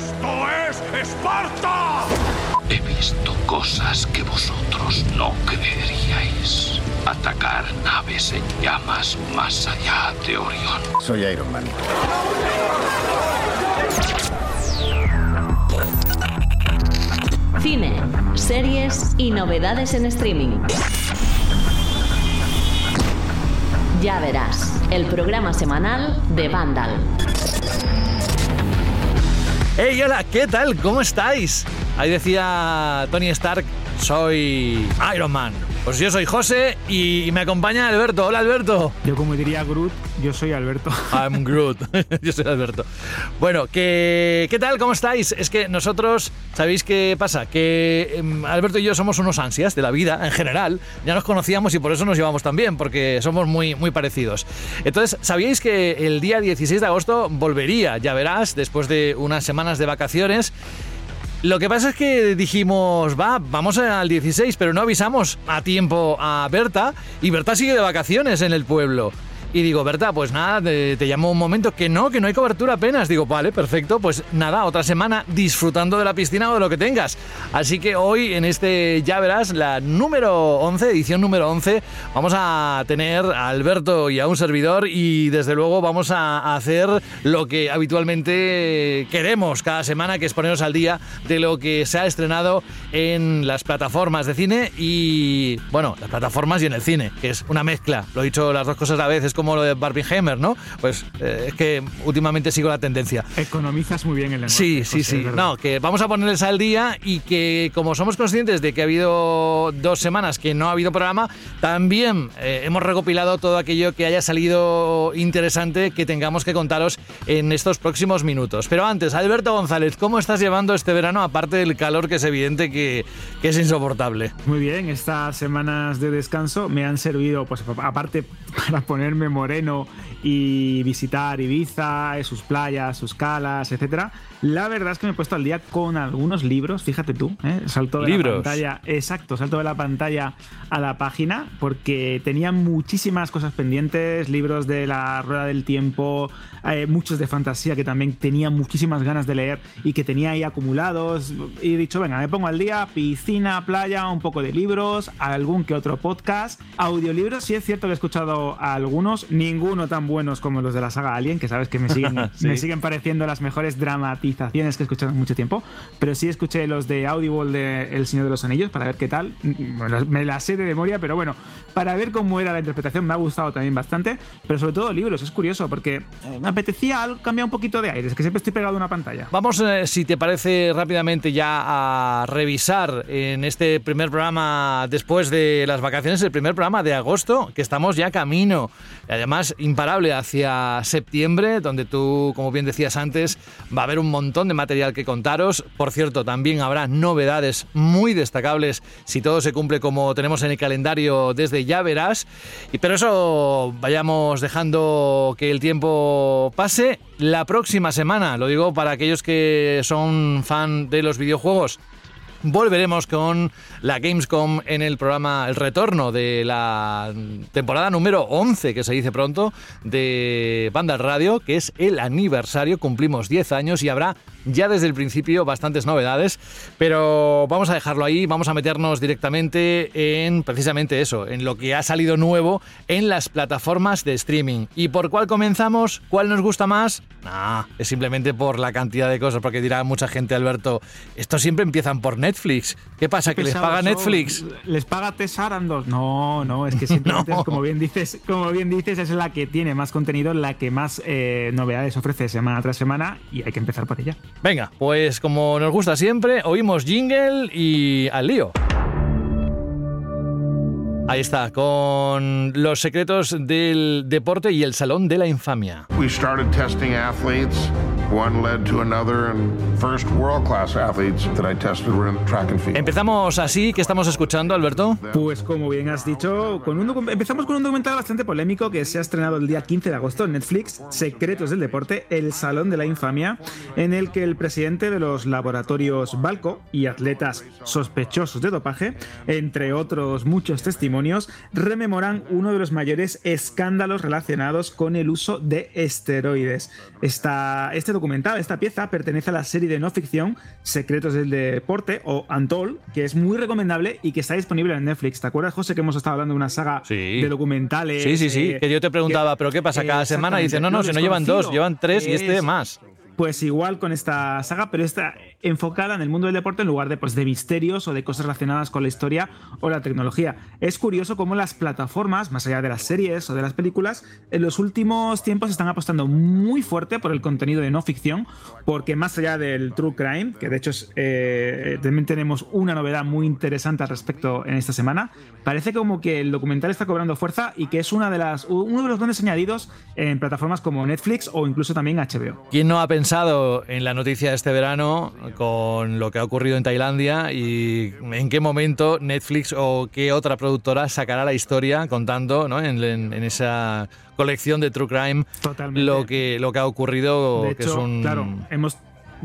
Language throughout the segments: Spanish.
¡Esto es Esparta! He visto cosas que vosotros no creeríais. Atacar naves en llamas más allá de Orión. Soy Iron Man. Cine, series y novedades en streaming. Ya verás, el programa semanal de Vandal. Hey, hola, ¿qué tal? ¿Cómo estáis? Ahí decía Tony Stark, soy Iron Man. Pues yo soy José y me acompaña Alberto. Hola Alberto. Yo como diría Groot, yo soy Alberto. I'm Groot. yo soy Alberto. Bueno, ¿qué, ¿qué tal? ¿Cómo estáis? Es que nosotros, ¿sabéis qué pasa? Que em, Alberto y yo somos unos ansias de la vida en general. Ya nos conocíamos y por eso nos llevamos tan bien, porque somos muy, muy parecidos. Entonces, ¿sabíais que el día 16 de agosto volvería, ya verás, después de unas semanas de vacaciones? Lo que pasa es que dijimos, va, vamos al 16, pero no avisamos a tiempo a Berta y Berta sigue de vacaciones en el pueblo. Y digo, Berta, pues nada, te, te, llamo un momento que no, que no hay cobertura apenas. Digo, vale, perfecto, pues nada, otra semana disfrutando de la piscina o de lo que tengas. Así que hoy en este, ya verás, la número 11, edición número 11, vamos a tener a Alberto y a un servidor y desde luego vamos a hacer lo que habitualmente queremos cada semana, que es ponernos al día de lo que se ha estrenado en las plataformas de cine y, bueno, las plataformas y en el cine, que es una mezcla. Lo he dicho las dos cosas a la vez, como lo de Barbenheimer, ¿no? Pues eh, es que últimamente sigo la tendencia. Economizas muy bien el lenguaje. Sí, sí, sí. No, que vamos a ponerles al día y que como somos conscientes de que ha habido dos semanas que no ha habido programa, también eh, hemos recopilado todo aquello que haya salido interesante que tengamos que contaros en estos próximos minutos. Pero antes, Alberto González, ¿cómo estás llevando este verano aparte del calor que es evidente que, que es insoportable? Muy bien, estas semanas de descanso me han servido, pues aparte para ponerme moreno y visitar Ibiza, sus playas, sus calas, etcétera. La verdad es que me he puesto al día con algunos libros, fíjate tú, ¿eh? salto de ¿Libros? la pantalla, exacto, salto de la pantalla a la página porque tenía muchísimas cosas pendientes, libros de la rueda del tiempo, eh, muchos de fantasía que también tenía muchísimas ganas de leer y que tenía ahí acumulados y he dicho, venga, me pongo al día, piscina, playa, un poco de libros, algún que otro podcast, audiolibros, sí es cierto que he escuchado a algunos, ninguno tan buenos como los de la saga Alien, que sabes que me siguen, Sí. me siguen pareciendo las mejores dramatizaciones que he escuchado en mucho tiempo, pero sí escuché los de Audible de El Señor de los Anillos para ver qué tal. Me las- Me las sé de memoria, pero bueno, para ver cómo era la interpretación me ha gustado también bastante, pero sobre todo libros, es curioso porque eh, me apetecía cambiar un poquito de aires, que siempre estoy pegado a una pantalla. Vamos, eh, si te parece, rápidamente ya a revisar en este primer programa después de las vacaciones, el primer programa de agosto, que estamos ya camino, y además imparable hacia septiembre, donde tú, como bien decías antes, va a haber un montón de material que contaros. Por cierto, también habrá novedades muy destacables si todo se cumple como tenemos en el calendario desde ya verás. Y pero eso vayamos dejando que el tiempo pase. La próxima semana, lo digo para aquellos que son fan de los videojuegos, volveremos con la Gamescom en el programa El Retorno de la temporada número 11, que se dice pronto, de Banda Radio, que es el aniversario, cumplimos 10 años y habrá ya desde el principio bastantes novedades, pero vamos a dejarlo ahí, vamos a meternos directamente en precisamente eso, en lo que ha salido nuevo en las plataformas de streaming. ¿Y por cuál comenzamos? ¿Cuál nos gusta más? Nah, es simplemente por la cantidad de cosas, porque dirá mucha gente, Alberto, estos siempre empiezan por Netflix. ¿Qué pasa? ¿Que les paga. Netflix? ¿Les paga Tesarandos? No, no, es que simplemente, No. es como bien dices, como bien dices, es la que tiene más contenido, la que más eh, novedades ofrece semana tras semana y hay que empezar por ella. Venga, pues como nos gusta siempre, oímos jingle y al lío. Ahí está, con los secretos del deporte y el salón de la infamia. We started testing athletes. One led to another, and first world class athletes that I tested were in track and field. Empezamos así, ¿qué estamos escuchando, Alberto? Pues como bien has dicho, con un empezamos con un documental bastante polémico que se ha estrenado el día 15 de agosto en Netflix, Secretos del Deporte, El Salón de la Infamia, en el que el presidente de los laboratorios Balco y atletas sospechosos de dopaje, entre otros muchos testimonios, testimonios rememoran uno de los mayores escándalos relacionados con el uso de esteroides. Esta, este documental, esta pieza, pertenece a la serie de no ficción Secretos del Deporte o Antol, que es muy recomendable y que está disponible en Netflix. ¿Te acuerdas, José, que hemos estado hablando de una saga de documentales? Sí, sí, sí. Eh, que yo te preguntaba, ¿pero qué pasa cada semana? Dice, no, no, si no llevan dos, llevan tres y este más. Pues igual con esta saga, pero esta enfocada en el mundo del deporte en lugar de, pues, de misterios o de cosas relacionadas con la historia o la tecnología. Es curioso cómo las plataformas, más allá de las series o de las películas, en los últimos tiempos están apostando muy fuerte por el contenido de no ficción, porque más allá del true crime, que de hecho eh, también tenemos una novedad muy interesante al respecto en esta semana, parece como que el documental está cobrando fuerza y que es una de las, uno de los grandes añadidos en plataformas como Netflix o incluso también HBO. ¿Quién no ha pensado en la noticia de este verano con lo que ha ocurrido en Tailandia y en qué momento Netflix o qué otra productora sacará la historia contando en, esa colección de True Crime lo que, lo que ha ocurrido. que es un... claro, hemos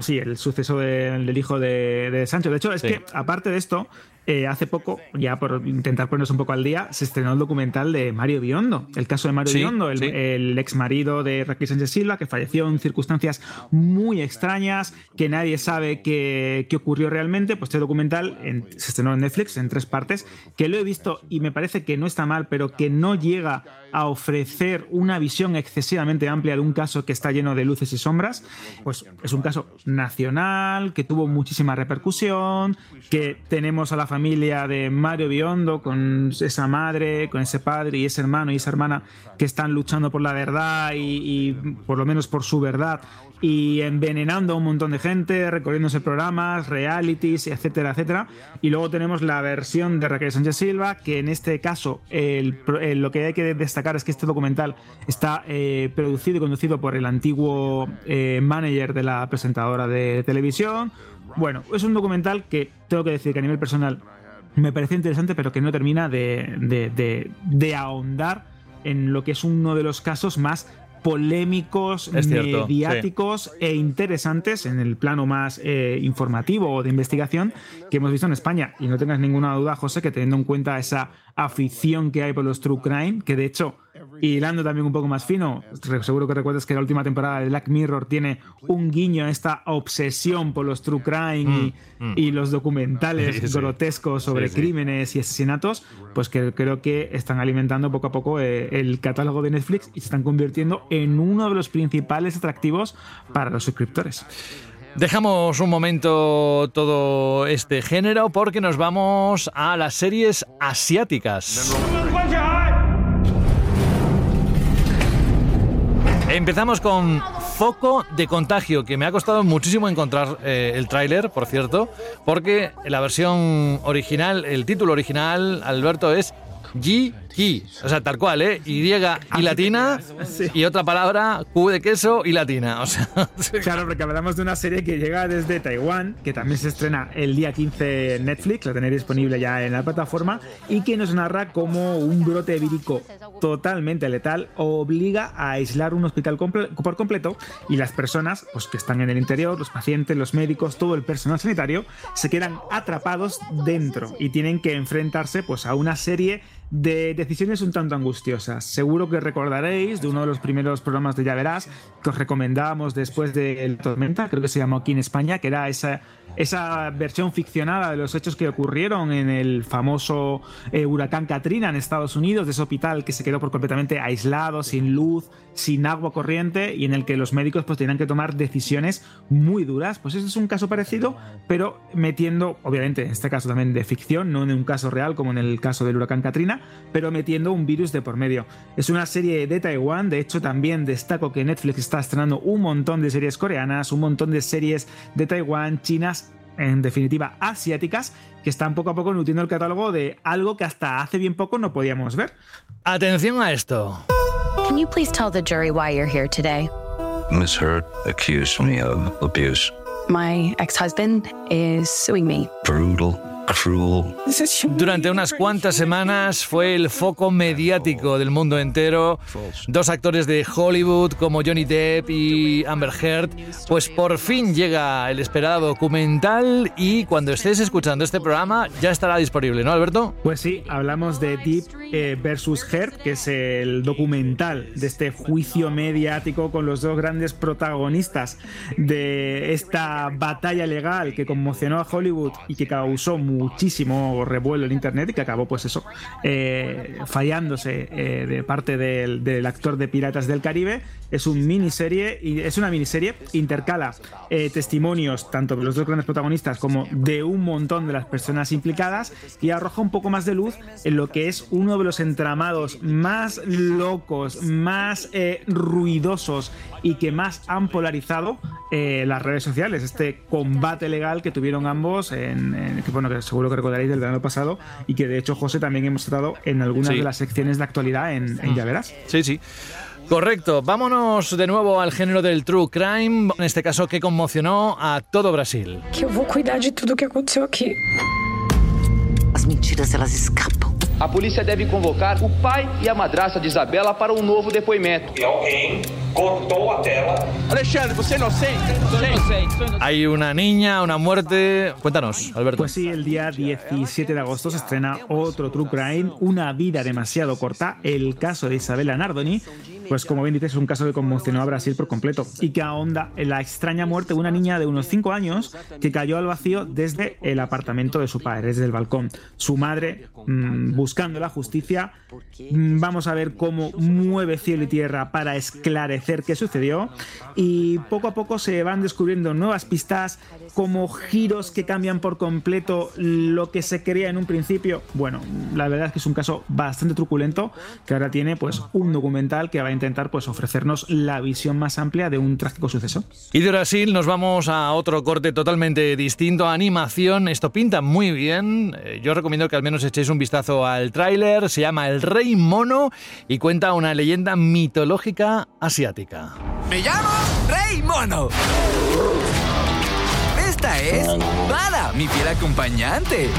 Sí, el suceso del hijo de, de, Sancho. De hecho, es que aparte de esto, eh, hace poco, ya por intentar ponernos un poco al día, se estrenó el documental de Mario Biondo. El caso de Mario Biondo, el, ex marido de Raquel Sánchez Silva, que falleció en circunstancias muy extrañas, que nadie sabe qué, ocurrió realmente. Pues este documental se estrenó en Netflix en tres partes, que lo he visto y me parece que no está mal, pero que no llega a ofrecer una visión excesivamente amplia de un caso que está lleno de luces y sombras. Pues es un caso nacional, que tuvo muchísima repercusión, que tenemos a la familia de Mario Biondo, con esa madre, con ese padre y ese hermano y esa hermana que están luchando por la verdad y, por lo menos por su verdad y envenenando a un montón de gente, recorriéndose programas, realities, etcétera, etcétera. Y luego tenemos la versión de Raquel Sánchez Silva, que en este caso lo que hay que destacar es que este documental está eh, producido y conducido por el antiguo eh, manager de la presentadora de televisión, bueno, es un documental que tengo que decir que a nivel personal me parece interesante, pero que no termina de, ahondar en lo que es uno de los casos más polémicos, mediáticos e interesantes en el plano más eh, informativo o de investigación que hemos visto en España. Y no tengas ninguna duda, José, que teniendo en cuenta esa afición que hay por los true crime, que de hecho y hilando también un poco más fino, seguro que recuerdas que la última temporada de Black Mirror tiene un guiño a esta obsesión por los true crime y, mm, mm. los documentales grotescos sobre crímenes y asesinatos, pues que creo que están alimentando poco a poco eh, el catálogo de Netflix y se están convirtiendo en uno de los principales atractivos para los suscriptores. Dejamos un momento todo este género porque nos vamos a las series asiáticas. Empezamos con Foco de Contagio, que me ha costado muchísimo encontrar eh, el tráiler, por cierto, porque la versión original, el título original, Alberto, es G o sea, tal cual, ¿eh? Y y latina y otra palabra, Q de queso y latina. O sea, claro, porque hablamos de una serie que llega desde Taiwán, que también se estrena el día 15 en Netflix, la tenéis disponible ya en la plataforma, y que nos narra cómo un brote vírico totalmente letal obliga a aislar un hospital por completo y las personas pues, que están en el interior, los pacientes, los médicos, todo el personal sanitario, se quedan atrapados dentro y tienen que enfrentarse pues, a una serie de decisiones un tanto angustiosas. Seguro que recordaréis de uno de los primeros programas de Ya Verás que os recomendábamos después de Tormenta, creo que se llamó aquí en España, que era esa esa versión ficcionada de los hechos que ocurrieron en el famoso eh, huracán Katrina en Estados Unidos, de ese hospital que se quedó por completamente aislado, sin luz, sin agua corriente y en el que los médicos pues tenían que tomar decisiones muy duras. Pues ese es un caso parecido, pero metiendo, obviamente en este caso también de ficción, no en un caso real como en el caso del huracán Katrina, pero metiendo un virus de por medio. Es una serie de Taiwán, de hecho también destaco que Netflix está estrenando un montón de series coreanas, un montón de series de Taiwán, chinas, en definitiva asiáticas, que están poco a poco nutriendo el catálogo de algo que hasta hace bien poco no podíamos ver. Atención a esto. Can you please tell the jury why you're here today? Miss Hurt accused me of abuse. My ex-husband is suing me. Brutal Durante unas cuantas semanas fue el foco mediático del mundo entero. Dos actores de Hollywood como Johnny Depp y Amber Heard. Pues por fin llega el esperado documental y cuando estés escuchando este programa ya estará disponible, ¿no, Alberto? Pues sí, hablamos de Deep eh, versus Heard, que es el documental de este juicio mediático con los dos grandes protagonistas de esta batalla legal que conmocionó a Hollywood y que causó muchísimo revuelo en internet y que acabó, pues eso, eh, fallándose eh, de parte del, del, actor de Piratas del Caribe. Es un miniserie y es una miniserie intercala eh, testimonios tanto de los dos grandes protagonistas como de un montón de las personas implicadas y arroja un poco más de luz en lo que es uno de los entramados más locos, más ruidosos y que más han polarizado las redes sociales. Este combate legal que tuvieron ambos en, en que bueno que seguro que recordaréis del verano pasado y que de hecho José también hemos tratado en algunas Sí. de las secciones de actualidad en, en Ya Verás. Sí, sí. Correcto. Vámonos de nuevo al género del true crime, en este caso que conmocionó a todo Brasil. que eu vou cuidar de tudo que aconteceu aqui. As mentiras elas escapam. A polícia deve convocar o pai e a madrasta de Isabela para um novo depoimento. E alguém cortou a tela. Alexandre, você é inocente? Hay una niña, una muerte. Cuéntanos, Alberto. Pues sí, el día 17 de agosto se estrena otro True Crime, Una vida demasiado corta, el caso de Isabela Nardoni. Pues como bien dices, es un caso que conmocionó a Brasil por completo y que ahonda en la extraña muerte de una niña de unos 5 años que cayó al vacío desde el apartamento de su padre, desde el balcón. Su madre, mm, buscando la justicia, mm, vamos a ver cómo mueve cielo y tierra para esclarecer qué sucedió y poco a poco se van descubriendo nuevas pistas como giros que cambian por completo lo que se creía en un principio. Bueno, la verdad es que es un caso bastante truculento que ahora tiene pues un documental que va a intentar pues ofrecernos la visión más amplia de un trágico suceso. Y de Brasil nos vamos a otro corte totalmente distinto, animación. Esto pinta muy bien. Eh, Yo recomiendo que al menos echéis un vistazo al tráiler. Se llama El Rey Mono y cuenta una leyenda mitológica asiática. Me llamo Rey Mono. Esta es Bala, mi fiel acompañante.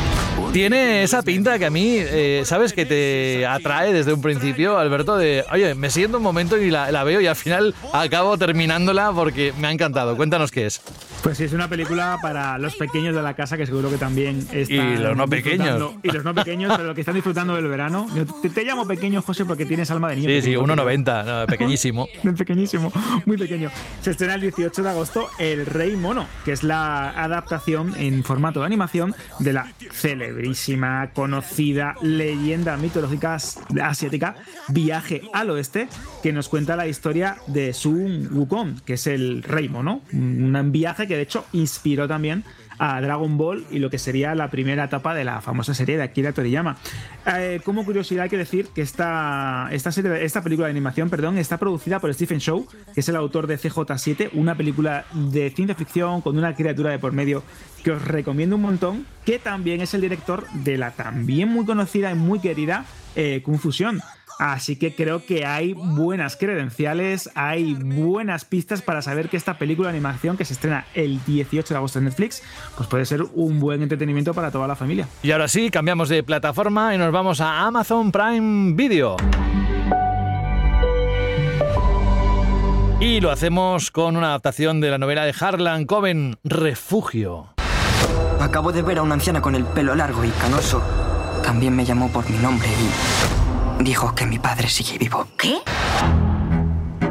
Tiene esa pinta que a mí, eh, ¿sabes? Que te atrae desde un principio, Alberto, de, oye, me siento un momento y la, la veo y al final acabo terminándola porque me ha encantado. Cuéntanos qué es. Pues sí, es una película para los pequeños de la casa que seguro que también están Y los no pequeños. Y los no pequeños, pero los que están disfrutando del verano. Te, te llamo pequeño, José, porque tienes alma de niño. Sí, sí, pequeño. 1,90, no, pequeñísimo. Pequeñísimo, muy pequeño. Se estrena el 18 de agosto El Rey Mono, que es la adaptación en formato de animación de la celebrísima, conocida leyenda mitológica asiática Viaje al Oeste, que nos cuenta la historia de Sun Wukong, que es el Rey Mono. Un viaje que de hecho inspiró también a Dragon Ball y lo que sería la primera etapa de la famosa serie de Akira Toriyama. Eh, como curiosidad hay que decir que esta, esta, película de animación perdón, está producida por Stephen Chow, que es el autor de CJ7, una película de ciencia ficción con una criatura de por medio que os recomiendo un montón, que también es el director de la también muy conocida y muy querida eh, Confusión. Así que creo que hay buenas credenciales, hay buenas pistas para saber que esta película de animación que se estrena el 18 de agosto en Netflix, pues puede ser un buen entretenimiento para toda la familia. Y ahora sí, cambiamos de plataforma y nos vamos a Amazon Prime Video. Y lo hacemos con una adaptación de la novela de Harlan Coben, Refugio. Acabo de ver a una anciana con el pelo largo y canoso. También me llamó por mi nombre y dijo que mi padre sigue vivo. ¿Qué?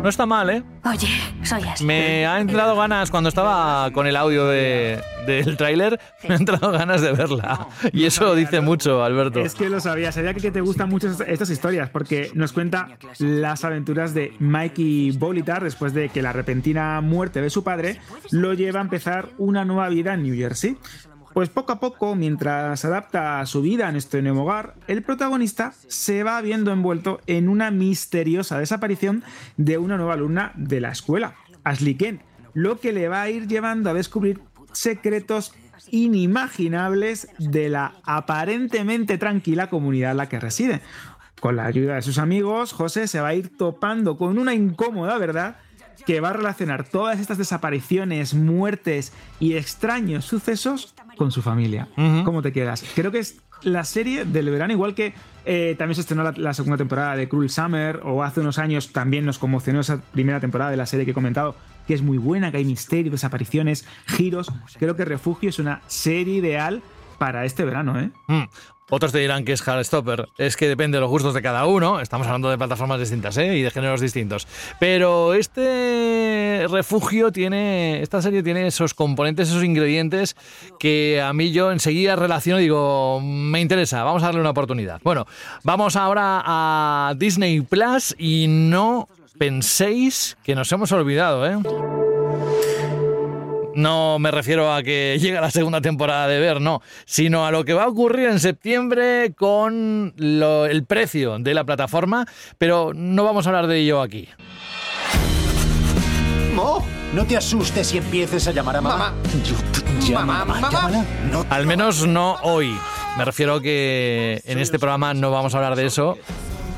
No está mal, ¿eh? Oye, soy así. Me ha entrado ganas, cuando estaba con el audio de- del tráiler, me ha entrado ganas de verla. Y eso dice mucho, Alberto. Es que lo sabía, sabía que te gustan mucho estas- estas historias, porque nos cuenta las aventuras de Mikey Bolitar después de que la repentina muerte de su padre lo lleva a empezar una nueva vida en New Jersey. Pues poco a poco, mientras adapta su vida en este nuevo hogar, el protagonista se va viendo envuelto en una misteriosa desaparición de una nueva alumna de la escuela, Ashley Kent, lo que le va a ir llevando a descubrir secretos inimaginables de la aparentemente tranquila comunidad en la que reside. Con la ayuda de sus amigos, José se va a ir topando con una incómoda verdad que va a relacionar todas estas desapariciones, muertes y extraños sucesos con su familia. ¿Cómo te quedas? Creo que es la serie del verano, igual que eh, también se estrenó la, la, segunda temporada de Cruel Summer, o hace unos años también nos conmocionó esa primera temporada de la serie que he comentado, que es muy buena, que hay misterio, desapariciones, giros. Creo que Refugio es una serie ideal para este verano, ¿eh? Mm. Otros te dirán que es Stopper. Es que depende de los gustos de cada uno. Estamos hablando de plataformas distintas ¿eh? y de géneros distintos. Pero este refugio tiene. Esta serie tiene esos componentes, esos ingredientes que a mí yo enseguida relaciono y digo, me interesa, vamos a darle una oportunidad. Bueno, vamos ahora a Disney Plus y no penséis que nos hemos olvidado, ¿eh? No me refiero a que llegue la segunda temporada de Ver, no, sino a lo que va a ocurrir en septiembre con lo, el precio de la plataforma, pero no vamos a hablar de ello aquí. Mo, no te asustes si empieces a llamar a mamá. mamá, mamá. No, Al menos no hoy. Me refiero a que en este programa no vamos a hablar de eso.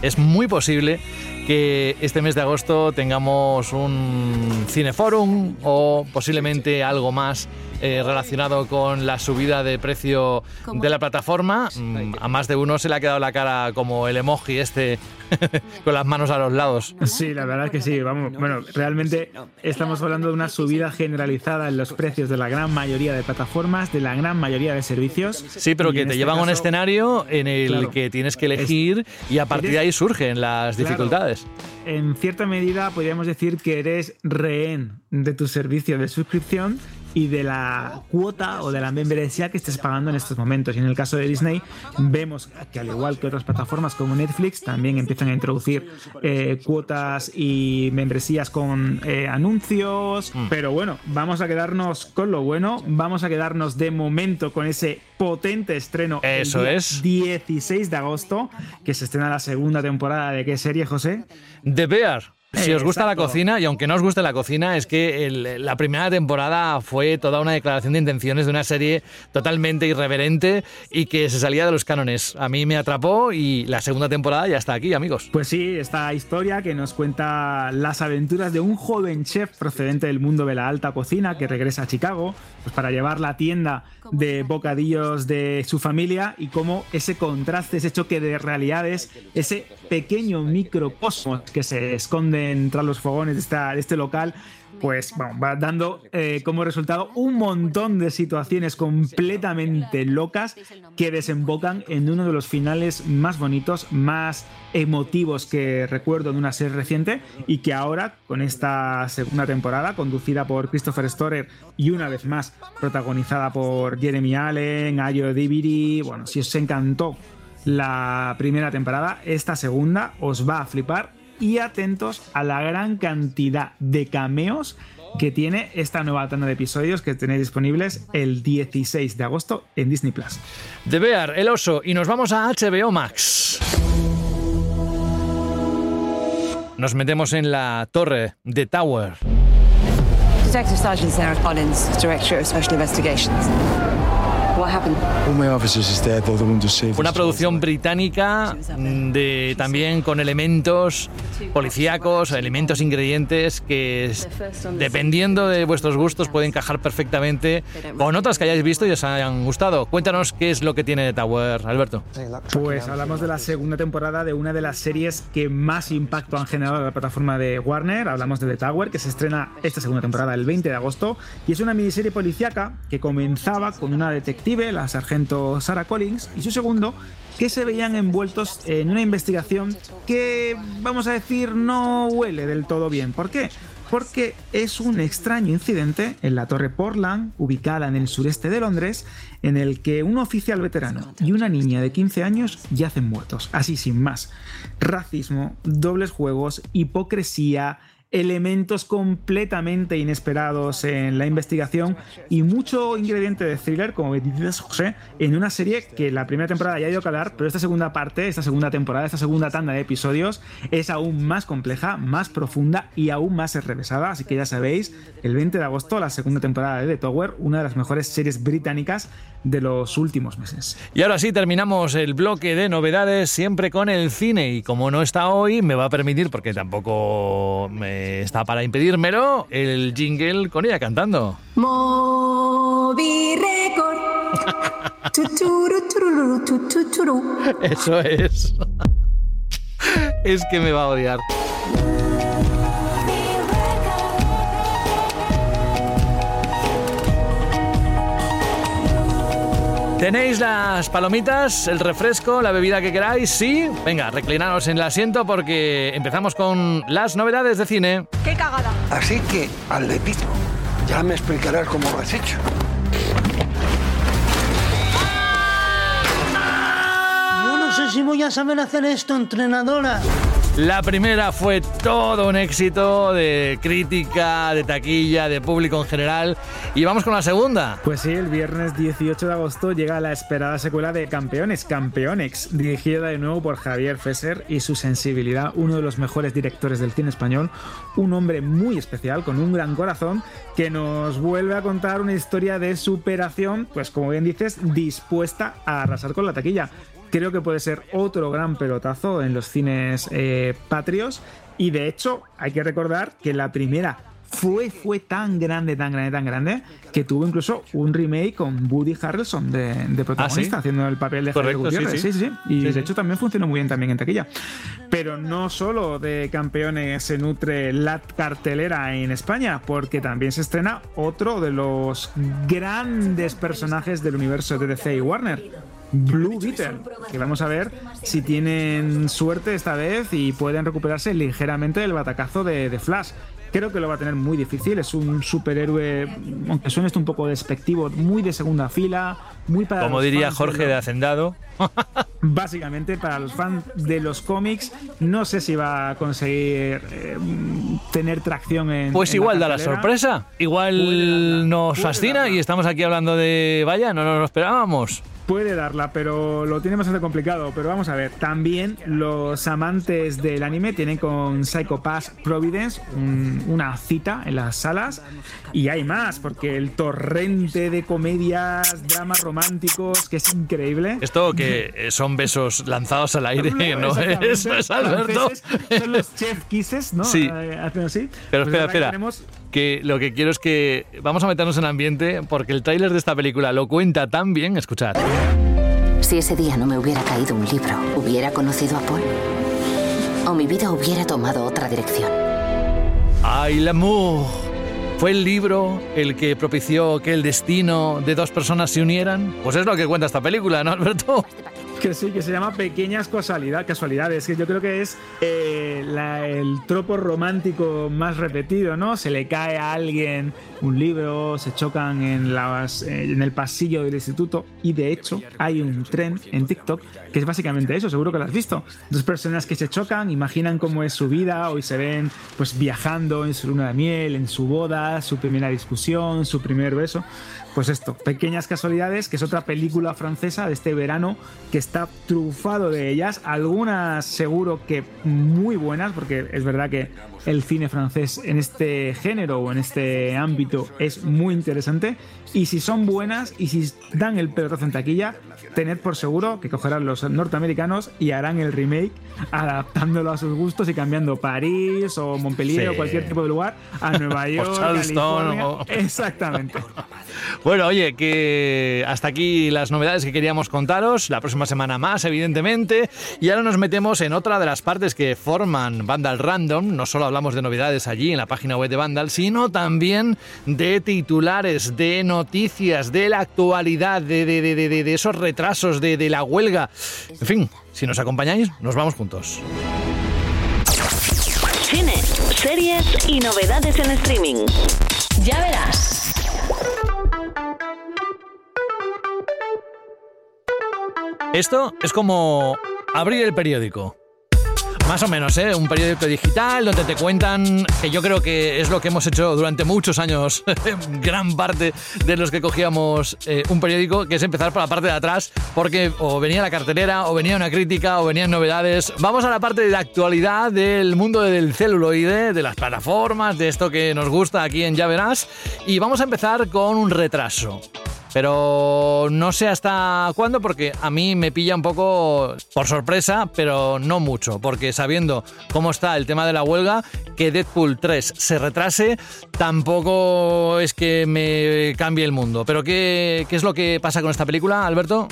Es muy posible que este mes de agosto tengamos un cineforum o posiblemente algo más eh, relacionado con la subida de precio de la plataforma. Mm, a más de uno se le ha quedado la cara como el emoji este con las manos a los lados. Sí, la verdad es que sí. Vamos, bueno, realmente estamos hablando de una subida generalizada en los precios de la gran mayoría de plataformas, de la gran mayoría de servicios. Sí, pero que te este llevan a un escenario en el que tienes que elegir y a partir de ahí surgen las dificultades. En cierta medida podríamos decir que eres rehén de tu servicio de suscripción y de la cuota o de la membresía que estés pagando en estos momentos. Y en el caso de Disney vemos que al igual que otras plataformas como Netflix también empiezan a introducir eh, cuotas y membresías con eh, anuncios. Mm. Pero bueno, vamos a quedarnos con lo bueno, vamos a quedarnos de momento con ese potente estreno Eso el es. 16 de agosto, que se estrena la segunda temporada de qué serie, José? The Bear. Si os gusta la cocina, y aunque no os guste la cocina, es que la primera temporada fue toda una declaración de intenciones de una serie totalmente irreverente y que se salía de los cánones. A mí me atrapó y la segunda temporada ya está aquí, amigos. Pues sí, esta historia que nos cuenta las aventuras de un joven chef procedente del mundo de la alta cocina que regresa a Chicago pues para llevar la tienda de bocadillos de su familia y cómo ese contraste, ese choque de realidades, ese pequeño microcosmos que se esconde tras los fogones de, esta, de este local, pues va dando eh, como resultado un montón de situaciones completamente locas que desembocan en uno de los finales más bonitos, más emotivos que recuerdo de una serie reciente y que ahora con esta segunda temporada conducida por Christopher Storer y una vez más protagonizada por Jeremy Allen, Ayo Diviri, bueno, si os encantó la primera temporada, esta segunda os va a flipar y atentos a la gran cantidad de cameos que tiene esta nueva tanda de episodios que tenéis disponibles el 16 de agosto en Disney Plus. De Bear, el oso, y nos vamos a HBO Max. Nos metemos en la torre de Tower. Detective Sergeant Sarah Collins, Director of Special Investigations. Una producción británica mm, de también con elementos policíacos, elementos ingredientes que dependiendo de vuestros gustos pueden encajar perfectamente con otras que hayáis visto y os hayan gustado. Cuéntanos qué es lo que tiene Tower, Alberto. Pues hablamos de la segunda temporada de una de las series que más impacto han generado en la plataforma de Warner. Hablamos de The Tower, que se estrena esta segunda temporada el 20 de agosto y es una miniserie policíaca que comenzaba con una detective la sargento Sarah Collins, y su segundo, que se veían envueltos en una investigación que, vamos a decir, no huele del todo bien. ¿Por qué? Porque es un extraño incidente en la Torre Portland, ubicada en el sureste de Londres, en el que un oficial veterano y una niña de 15 años yacen muertos, así sin más. Racismo, dobles juegos, hipocresía, elementos completamente inesperados en la investigación y mucho ingrediente de thriller, como dices José, en una serie que la primera temporada ya ha ido a calar, pero esta segunda parte, esta segunda temporada, esta segunda tanda de episodios es aún más compleja, más profunda y aún más enrevesada. Así que ya sabéis, el 20 de agosto, la segunda temporada de The Tower, una de las mejores series británicas de los últimos meses. Y ahora sí, terminamos el bloque de novedades siempre con el cine y como no está hoy, me va a permitir, porque tampoco me está para impedírmelo el jingle con ella cantando. Moby Record. Eso es. Es que me va a odiar. ¿Tenéis las palomitas, el refresco, la bebida que queráis? Sí. Venga, reclinaros en el asiento porque empezamos con las novedades de cine. ¡Qué cagada! Así que, atletismo. Ya me explicarás cómo lo has hecho. Yo no sé si voy a saber hacer esto, entrenadora. La primera fue todo un éxito de crítica, de taquilla, de público en general. Y vamos con la segunda. Pues sí, el viernes 18 de agosto llega la esperada secuela de Campeones, Campeonex, dirigida de nuevo por Javier Fesser y su sensibilidad, uno de los mejores directores del cine español, un hombre muy especial, con un gran corazón, que nos vuelve a contar una historia de superación, pues como bien dices, dispuesta a arrasar con la taquilla creo que puede ser otro gran pelotazo en los cines eh, patrios. Y de hecho, hay que recordar que la primera fue, fue tan grande, tan grande, tan grande, que tuvo incluso un remake con Woody Harrelson de, de protagonista, ¿Ah, sí? haciendo el papel de Correcto, Gutiérrez. sí, sí. Sí, sí, Y de hecho también funcionó muy bien también en taquilla. Pero no solo de campeones se nutre la cartelera en España, porque también se estrena otro de los grandes personajes del universo de DC y Warner. Blue Beetle, que vamos a ver si tienen suerte esta vez y pueden recuperarse ligeramente del batacazo de, de Flash. Creo que lo va a tener muy difícil, es un superhéroe, aunque suene esto un poco despectivo, muy de segunda fila, muy para Como diría Jorge lo- de Hacendado. Básicamente, para los fans de los cómics, no sé si va a conseguir eh, tener tracción en. Pues en igual da la sorpresa. Igual nos fascina y estamos aquí hablando de. Vaya, no nos lo esperábamos. Puede darla, pero lo tiene bastante complicado. Pero vamos a ver, también los amantes del anime tienen con Psycho Pass Providence un- una cita en las salas. Y hay más, porque el torrente de comedias, dramas románticos, que es increíble. Esto que eh, son besos lanzados al aire, ¿no? Exactamente. Eso es Alberto. Son los chef kisses, ¿no? Sí. Eh, hacen así. Pero Pues espera, espera. tenemos- Que lo que quiero es que vamos a meternos en ambiente porque el tráiler de esta película lo cuenta tan bien. Escuchad. Si ese día no me hubiera caído un libro, ¿hubiera conocido a Paul? ¿O mi vida hubiera tomado otra dirección? ¡Ay, l'amour! ¿Fue el libro el que propició que el destino de dos personas se unieran? Pues es lo que cuenta esta película, ¿no, Alberto? Que sí, que se llama Pequeñas casualidad- Casualidades, que yo creo que es eh, el tropo romántico más repetido, ¿no? Se le cae a alguien un libro, se chocan en, las, eh, en el pasillo del instituto y de hecho hay un tren en TikTok que es básicamente eso, seguro que lo has visto. Dos personas que se chocan, imaginan cómo es su vida, hoy se ven pues viajando en su luna de miel, en su boda, su primera discusión, su primer beso. Pues esto, Pequeñas Casualidades, que es otra película francesa de este verano que está trufado de ellas. Algunas seguro que muy buenas, porque es verdad que el cine francés en este género o en este ámbito es muy interesante. Y si son buenas y si dan el pelotazo en taquilla, tened por seguro que cogerán los norteamericanos y harán el remake adaptándolo a sus gustos y cambiando París o Montpellier Sí. o cualquier tipo de lugar a Nueva York, Charleston, o- Exactamente. Bueno, oye, que hasta aquí las novedades que queríamos contaros. La próxima semana más, evidentemente. Y ahora nos metemos en otra de las partes que forman Vandal Random. No solo hablamos de novedades allí en la página web de Vandal, sino también de titulares, de noticias, de la actualidad, de, de- de- de- de esos retrasos, de, de la huelga. En fin, si nos acompañáis, nos vamos juntos. Cine, series y novedades en streaming. Ya verás. Esto es como abrir el periódico. Más o menos, ¿eh? Un periódico digital donde te cuentan, que yo creo que es lo que hemos hecho durante muchos años, gran parte de los que cogíamos eh, un periódico, que es empezar por la parte de atrás, porque o venía la cartelera, o venía una crítica, o venían novedades. Vamos a la parte de la actualidad del mundo del celuloide, de las plataformas, de esto que nos gusta aquí en Ya Verás, y vamos a empezar con un retraso. Pero no sé hasta cuándo porque a mí me pilla un poco por sorpresa, pero no mucho, porque sabiendo cómo está el tema de la huelga, que Deadpool 3 se retrase, tampoco es que me cambie el mundo. Pero ¿qué, qué es lo que pasa con esta película, Alberto?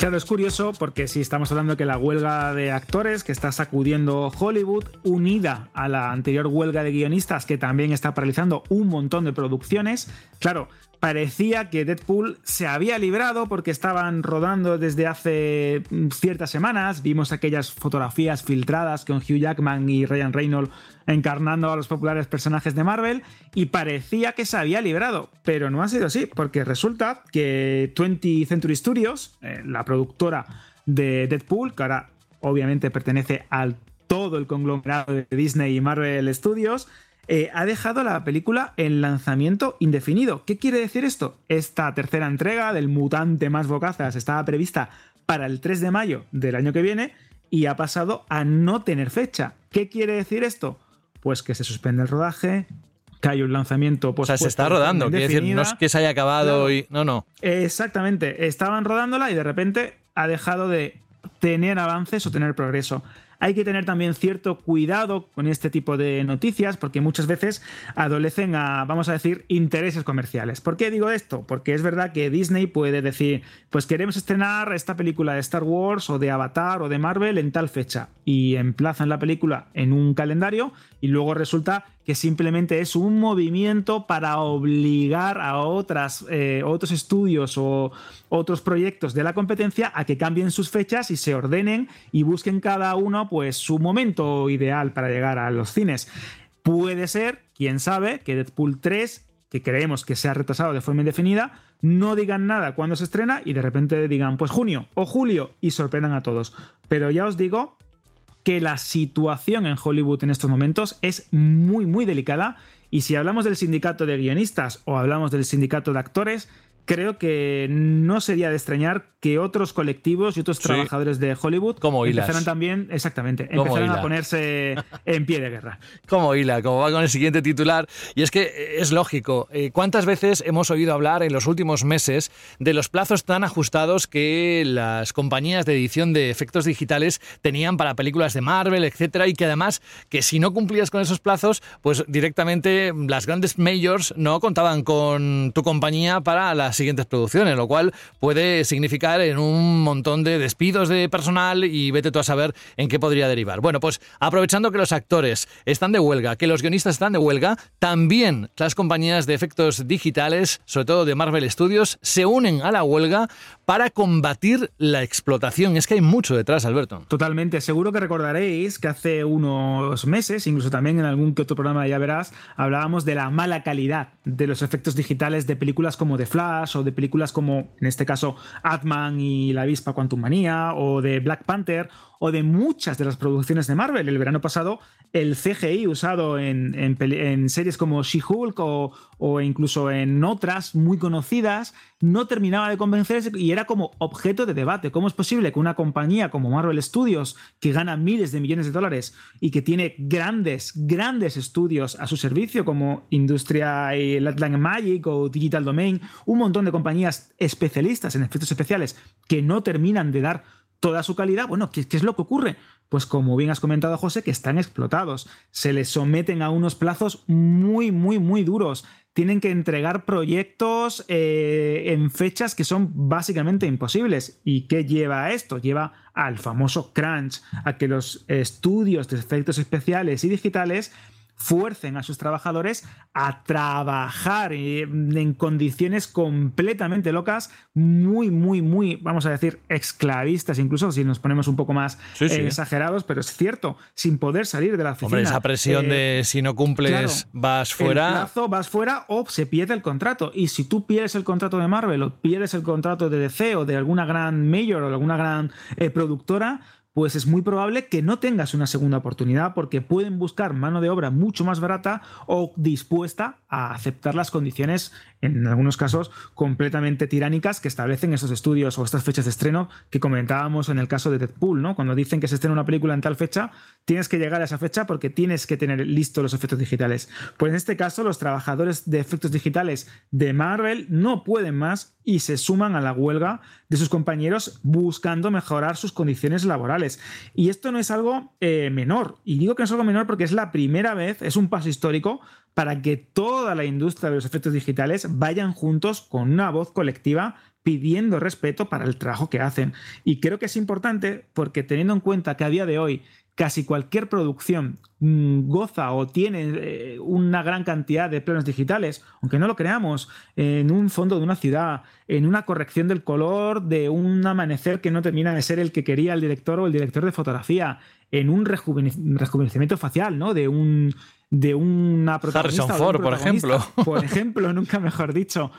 Claro, es curioso porque si estamos hablando que la huelga de actores que está sacudiendo Hollywood, unida a la anterior huelga de guionistas que también está paralizando un montón de producciones, claro, parecía que Deadpool se había librado porque estaban rodando desde hace ciertas semanas. Vimos aquellas fotografías filtradas con Hugh Jackman y Ryan Reynolds encarnando a los populares personajes de Marvel y parecía que se había librado, pero no ha sido así, porque resulta que 20th Century Studios, eh, la productora de Deadpool, que ahora obviamente pertenece al todo el conglomerado de Disney y Marvel Studios, eh, ha dejado la película en lanzamiento indefinido. ¿Qué quiere decir esto? Esta tercera entrega del mutante más bocazas estaba prevista para el 3 de mayo del año que viene y ha pasado a no tener fecha. ¿Qué quiere decir esto? Pues que se suspende el rodaje, que hay un lanzamiento. o sea, se está rodando, quiere decir, no es que se haya acabado y. No, no. Exactamente, estaban rodándola y de repente ha dejado de tener avances o tener progreso. Hay que tener también cierto cuidado con este tipo de noticias porque muchas veces adolecen a, vamos a decir, intereses comerciales. ¿Por qué digo esto? Porque es verdad que Disney puede decir, pues queremos estrenar esta película de Star Wars o de Avatar o de Marvel en tal fecha y emplazan la película en un calendario y luego resulta que simplemente es un movimiento para obligar a otras, eh, otros estudios o otros proyectos de la competencia a que cambien sus fechas y se ordenen y busquen cada uno pues su momento ideal para llegar a los cines. Puede ser, quién sabe, que Deadpool 3 que creemos que se ha retrasado de forma indefinida, no digan nada cuando se estrena y de repente digan, pues junio o julio y sorprendan a todos. Pero ya os digo que la situación en Hollywood en estos momentos es muy, muy delicada. Y si hablamos del sindicato de guionistas o hablamos del sindicato de actores, creo que no sería de extrañar que otros colectivos y otros trabajadores de Hollywood como empezaran también, exactamente, empezaran a ponerse en pie de guerra. Como hila, como va con el siguiente titular. Y es que es lógico, eh, ¿cuántas veces hemos oído hablar en los últimos meses de los plazos tan ajustados que las compañías de edición de efectos digitales tenían para películas de Marvel, etcétera, y que además que si no cumplías con esos plazos, pues directamente las grandes majors no contaban con tu compañía para las siguientes producciones, lo cual puede significar en un montón de despidos de personal y vete tú a saber en qué podría derivar. Bueno, pues aprovechando que los actores están de huelga, que los guionistas están de huelga, también las compañías de efectos digitales, sobre todo de Marvel Studios, se unen a la huelga para combatir la explotación. Es que hay mucho detrás, Alberto. Totalmente. Seguro que recordaréis que hace unos meses, incluso también en algún que otro programa ya verás, hablábamos de la mala calidad de los efectos digitales de películas como The Flash, o de películas como, en este caso, Atman y la avispa Quantum Manía, o de Black Panther, o de muchas de las producciones de Marvel. El verano pasado, el CGI usado en, en, series como She-Hulk o, o, incluso en otras muy conocidas no terminaba de convencerse y era como objeto de debate. ¿Cómo es posible que una compañía como Marvel Studios, que gana miles de millones de dólares y que tiene grandes, grandes estudios a su servicio como Industria y Latland Magic o Digital Domain, un montón de compañías especialistas en efectos especiales que no terminan de dar toda su calidad, bueno, ¿qué, es lo que ocurre? Pues como bien has comentado, José, que están explotados, se les someten a unos plazos muy, muy, muy duros. Tienen que entregar proyectos eh, en fechas que son básicamente imposibles. ¿Y qué lleva a esto? Lleva al famoso crunch, a que los estudios de efectos especiales y digitales fuercen a sus trabajadores a trabajar en condiciones completamente locas, muy, muy, muy, vamos a decir, esclavistas, incluso si nos ponemos un poco más eh, exagerados, pero es cierto, sin poder salir de la oficina. Hombre, esa presión de eh, si no cumples vas fuera. El plazo vas fuera o se pierde el contrato. Y si tú pierdes el contrato de Marvel o pierdes el contrato de DC o de alguna gran mayor o de alguna gran eh, productora, pues es muy probable que no tengas una segunda oportunidad porque pueden buscar mano de obra mucho más barata o dispuesta a aceptar las condiciones, en algunos casos, completamente tiránicas que establecen esos estudios o estas fechas de estreno que comentábamos en el caso de Deadpool, ¿no? Cuando dicen que se estrena una película en tal fecha, tienes que llegar a esa fecha porque tienes que tener listos los efectos digitales. Pues en este caso, los trabajadores de efectos digitales de Marvel no pueden más y se suman a la huelga de sus compañeros buscando mejorar sus condiciones laborales. Y esto no es algo eh, menor. Y digo que no es algo menor porque es la primera vez, es un paso histórico para que toda la industria de los efectos digitales vayan juntos con una voz colectiva pidiendo respeto para el trabajo que hacen. Y creo que es importante porque teniendo en cuenta que a día de hoy casi cualquier producción mm, goza o tiene eh, una gran cantidad de planos digitales, aunque no lo creamos, en un fondo de una ciudad, en una corrección del color de un amanecer que no termina de ser el que quería el director o el director de fotografía, en un rejuvenecimiento facial, ¿no? De un de una protagonista. Harrison Ford, por ejemplo. Por ejemplo, nunca mejor dicho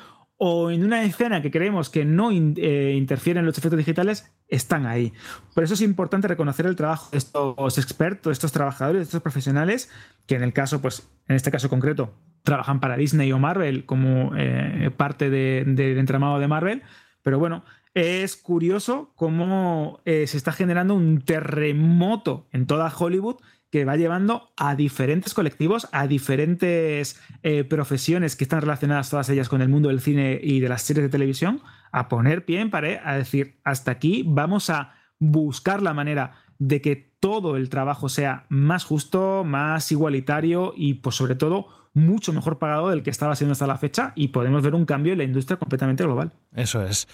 o en una escena que creemos que no eh, interfieren los efectos digitales, están ahí. Por eso es importante reconocer el trabajo de estos expertos, estos trabajadores, estos profesionales, que en el caso, pues, en este caso concreto, trabajan para Disney o Marvel como eh, parte del entramado de Marvel. Pero bueno, es curioso cómo eh, se está generando un terremoto en toda Hollywood que va llevando a diferentes colectivos, a diferentes eh, profesiones que están relacionadas todas ellas con el mundo del cine y de las series de televisión, a poner pie en pared, a decir, hasta aquí vamos a buscar la manera de que todo el trabajo sea más justo, más igualitario y, pues sobre todo, mucho mejor pagado del que estaba siendo hasta la fecha y podemos ver un cambio en la industria completamente global. Eso es.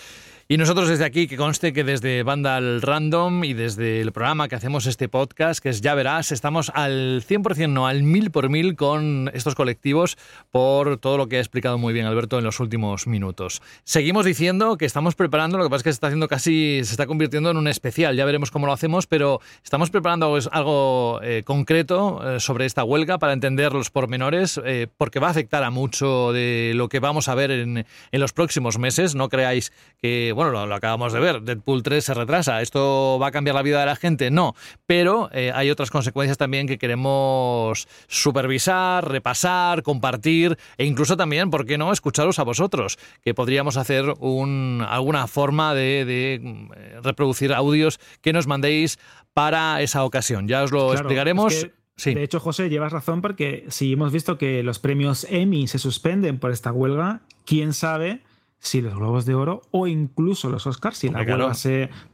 Y nosotros desde aquí, que conste que desde Vandal Random y desde el programa que hacemos este podcast, que es Ya Verás, estamos al 100%, no al mil por mil con estos colectivos por todo lo que ha explicado muy bien Alberto en los últimos minutos. Seguimos diciendo que estamos preparando, lo que pasa es que se está haciendo casi, se está convirtiendo en un especial, ya veremos cómo lo hacemos, pero estamos preparando algo, eh, concreto eh, sobre esta huelga para entender los pormenores, eh, porque va a afectar a mucho de lo que vamos a ver en, en los próximos meses. No creáis que bueno, lo, acabamos de ver, Deadpool 3 se retrasa, ¿esto va a cambiar la vida de la gente? No, pero eh, hay otras consecuencias también que queremos supervisar, repasar, compartir e incluso también, ¿por qué no?, escucharos a vosotros, que podríamos hacer un, alguna forma de, eh, reproducir audios que nos mandéis para esa ocasión. Ya os lo explicaremos. De hecho, José, llevas razón porque si hemos visto que los premios Emmy se suspenden por esta huelga, quién sabe si los Globos de Oro o incluso los Oscars, si la huelga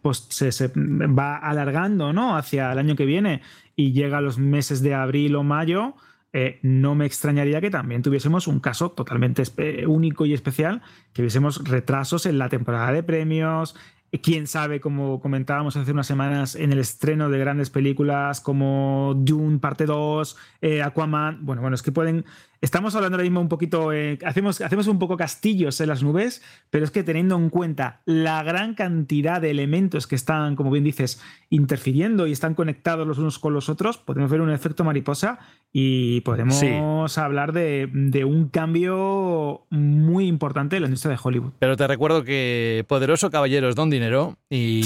pues, se, se, va alargando ¿no? hacia el año que viene y llega a los meses de abril o mayo, eh, no me extrañaría que también tuviésemos un caso totalmente único y especial, que hubiésemos retrasos en la temporada de premios, quién sabe, como comentábamos hace unas semanas, en el estreno de grandes películas como Dune Parte 2, eh, Aquaman. Bueno, bueno, es que pueden Estamos hablando ahora mismo un poquito, eh, hacemos, hacemos un poco castillos en las nubes, pero es que teniendo en cuenta la gran cantidad de elementos que están, como bien dices, interfiriendo y están conectados los unos con los otros, podemos ver un efecto mariposa y podemos hablar de, un cambio muy importante en la industria de Hollywood. Pero te recuerdo que poderoso caballeros don dinero y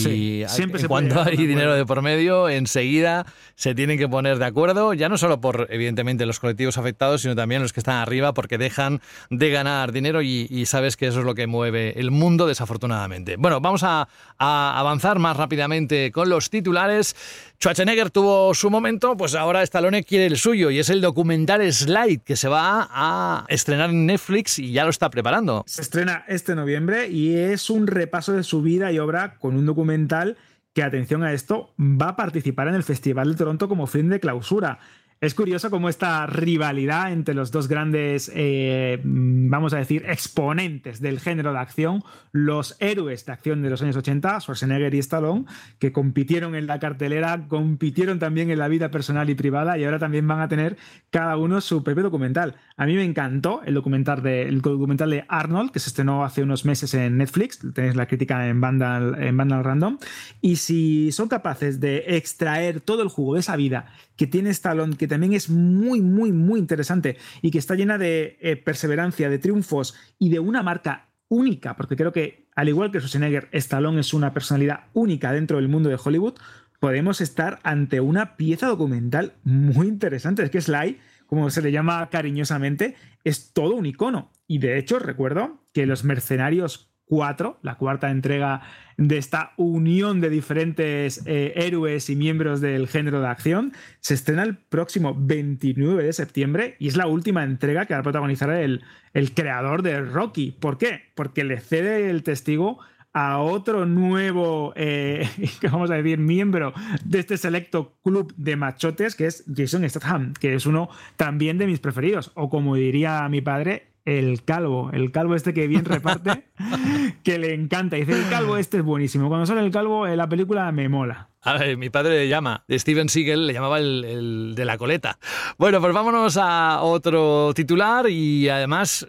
siempre en cuanto hay dinero de por medio, enseguida se tienen que poner de acuerdo, ya no solo por, evidentemente, los colectivos afectados, sino también que están arriba porque dejan de ganar dinero y, sabes que eso es lo que mueve el mundo desafortunadamente. Bueno, vamos a, avanzar más rápidamente con los titulares. Schwarzenegger tuvo su momento, pues ahora Stallone quiere el suyo y es el documental Slide que se va a estrenar en Netflix y ya lo está preparando. Se estrena este noviembre y es un repaso de su vida y obra con un documental que, atención a esto, va a participar en el Festival de Toronto como fin de clausura. Es curioso cómo esta rivalidad entre los dos grandes, eh, vamos a decir, exponentes del género de acción, los héroes de acción de los años 80, Schwarzenegger y Stallone, que compitieron en la cartelera, compitieron también en la vida personal y privada y ahora también van a tener cada uno su propio documental. A mí me encantó el documental de, Arnold, que se estrenó hace unos meses en Netflix, tenéis la crítica en Vandal Random, y si son capaces de extraer todo el jugo de esa vida que tiene Stallone, que también es muy, muy, muy interesante y que está llena de eh, perseverancia, de triunfos y de una marca única, porque creo que, al igual que Schwarzenegger, Stallone es una personalidad única dentro del mundo de Hollywood, podemos estar ante una pieza documental muy interesante. Es que Sly, como se le llama cariñosamente, es todo un icono. Y de hecho, recuerdo que los mercenarios 4, la cuarta entrega de esta unión de diferentes eh, héroes y miembros del género de acción, se estrena el próximo 29 de septiembre y es la última entrega que va a protagonizar el, el creador de Rocky. ¿Por qué? Porque le cede el testigo a otro nuevo, eh, vamos a decir, miembro de este selecto club de machotes, que es Jason Statham, que es uno también de mis preferidos, o como diría mi padre, el calvo, el calvo este que bien reparte, que le encanta. Dice, el calvo este es buenísimo. Cuando sale el calvo, en la película me mola. A ver, mi padre le llama, de Steven Seagal, le llamaba el, el de la coleta. Bueno, pues vámonos a otro titular y además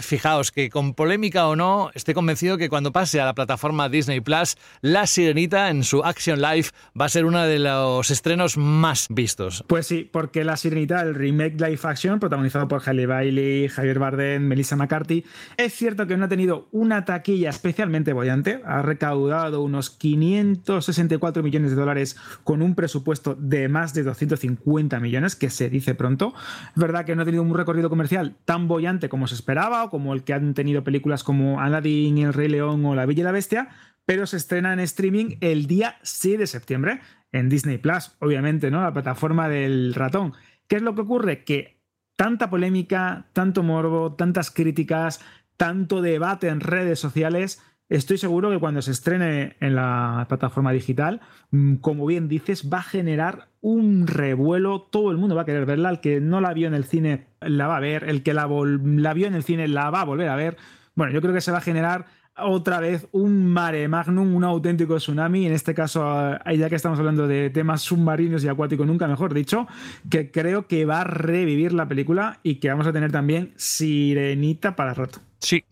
fijaos que con polémica o no, estoy convencido que cuando pase a la plataforma Disney Plus, La Sirenita en su Action Live va a ser uno de los estrenos más vistos. Pues sí, porque La Sirenita, el remake live action, protagonizado por Halle Bailey, Javier Bardem, Melissa McCarthy, es cierto que no ha tenido una taquilla especialmente bollante, ha recaudado unos 564 millones de dólares con un presupuesto de más de 250 millones, que se dice pronto. Es verdad que no ha tenido un recorrido comercial tan bollante como se esperaba como el que han tenido películas como Aladdin, El Rey León o La Bella y la Bestia, pero se estrena en streaming el día 6 de septiembre en Disney Plus, obviamente, ¿no? La plataforma del ratón. ¿Qué es lo que ocurre? Que tanta polémica, tanto morbo, tantas críticas, tanto debate en redes sociales, estoy seguro que cuando se estrene en la plataforma digital, mm, como bien dices, va a generar un revuelo, todo el mundo va a querer verla, el que no la vio en el cine la va a ver, el que la, vio en el cine la va a volver a ver. Bueno, yo creo que se va a generar otra vez un mare magnum, un auténtico tsunami, en este caso, ya que estamos hablando de temas submarinos y acuáticos, nunca mejor dicho, que creo que va a revivir la película y que vamos a tener también Sirenita para rato. Sí.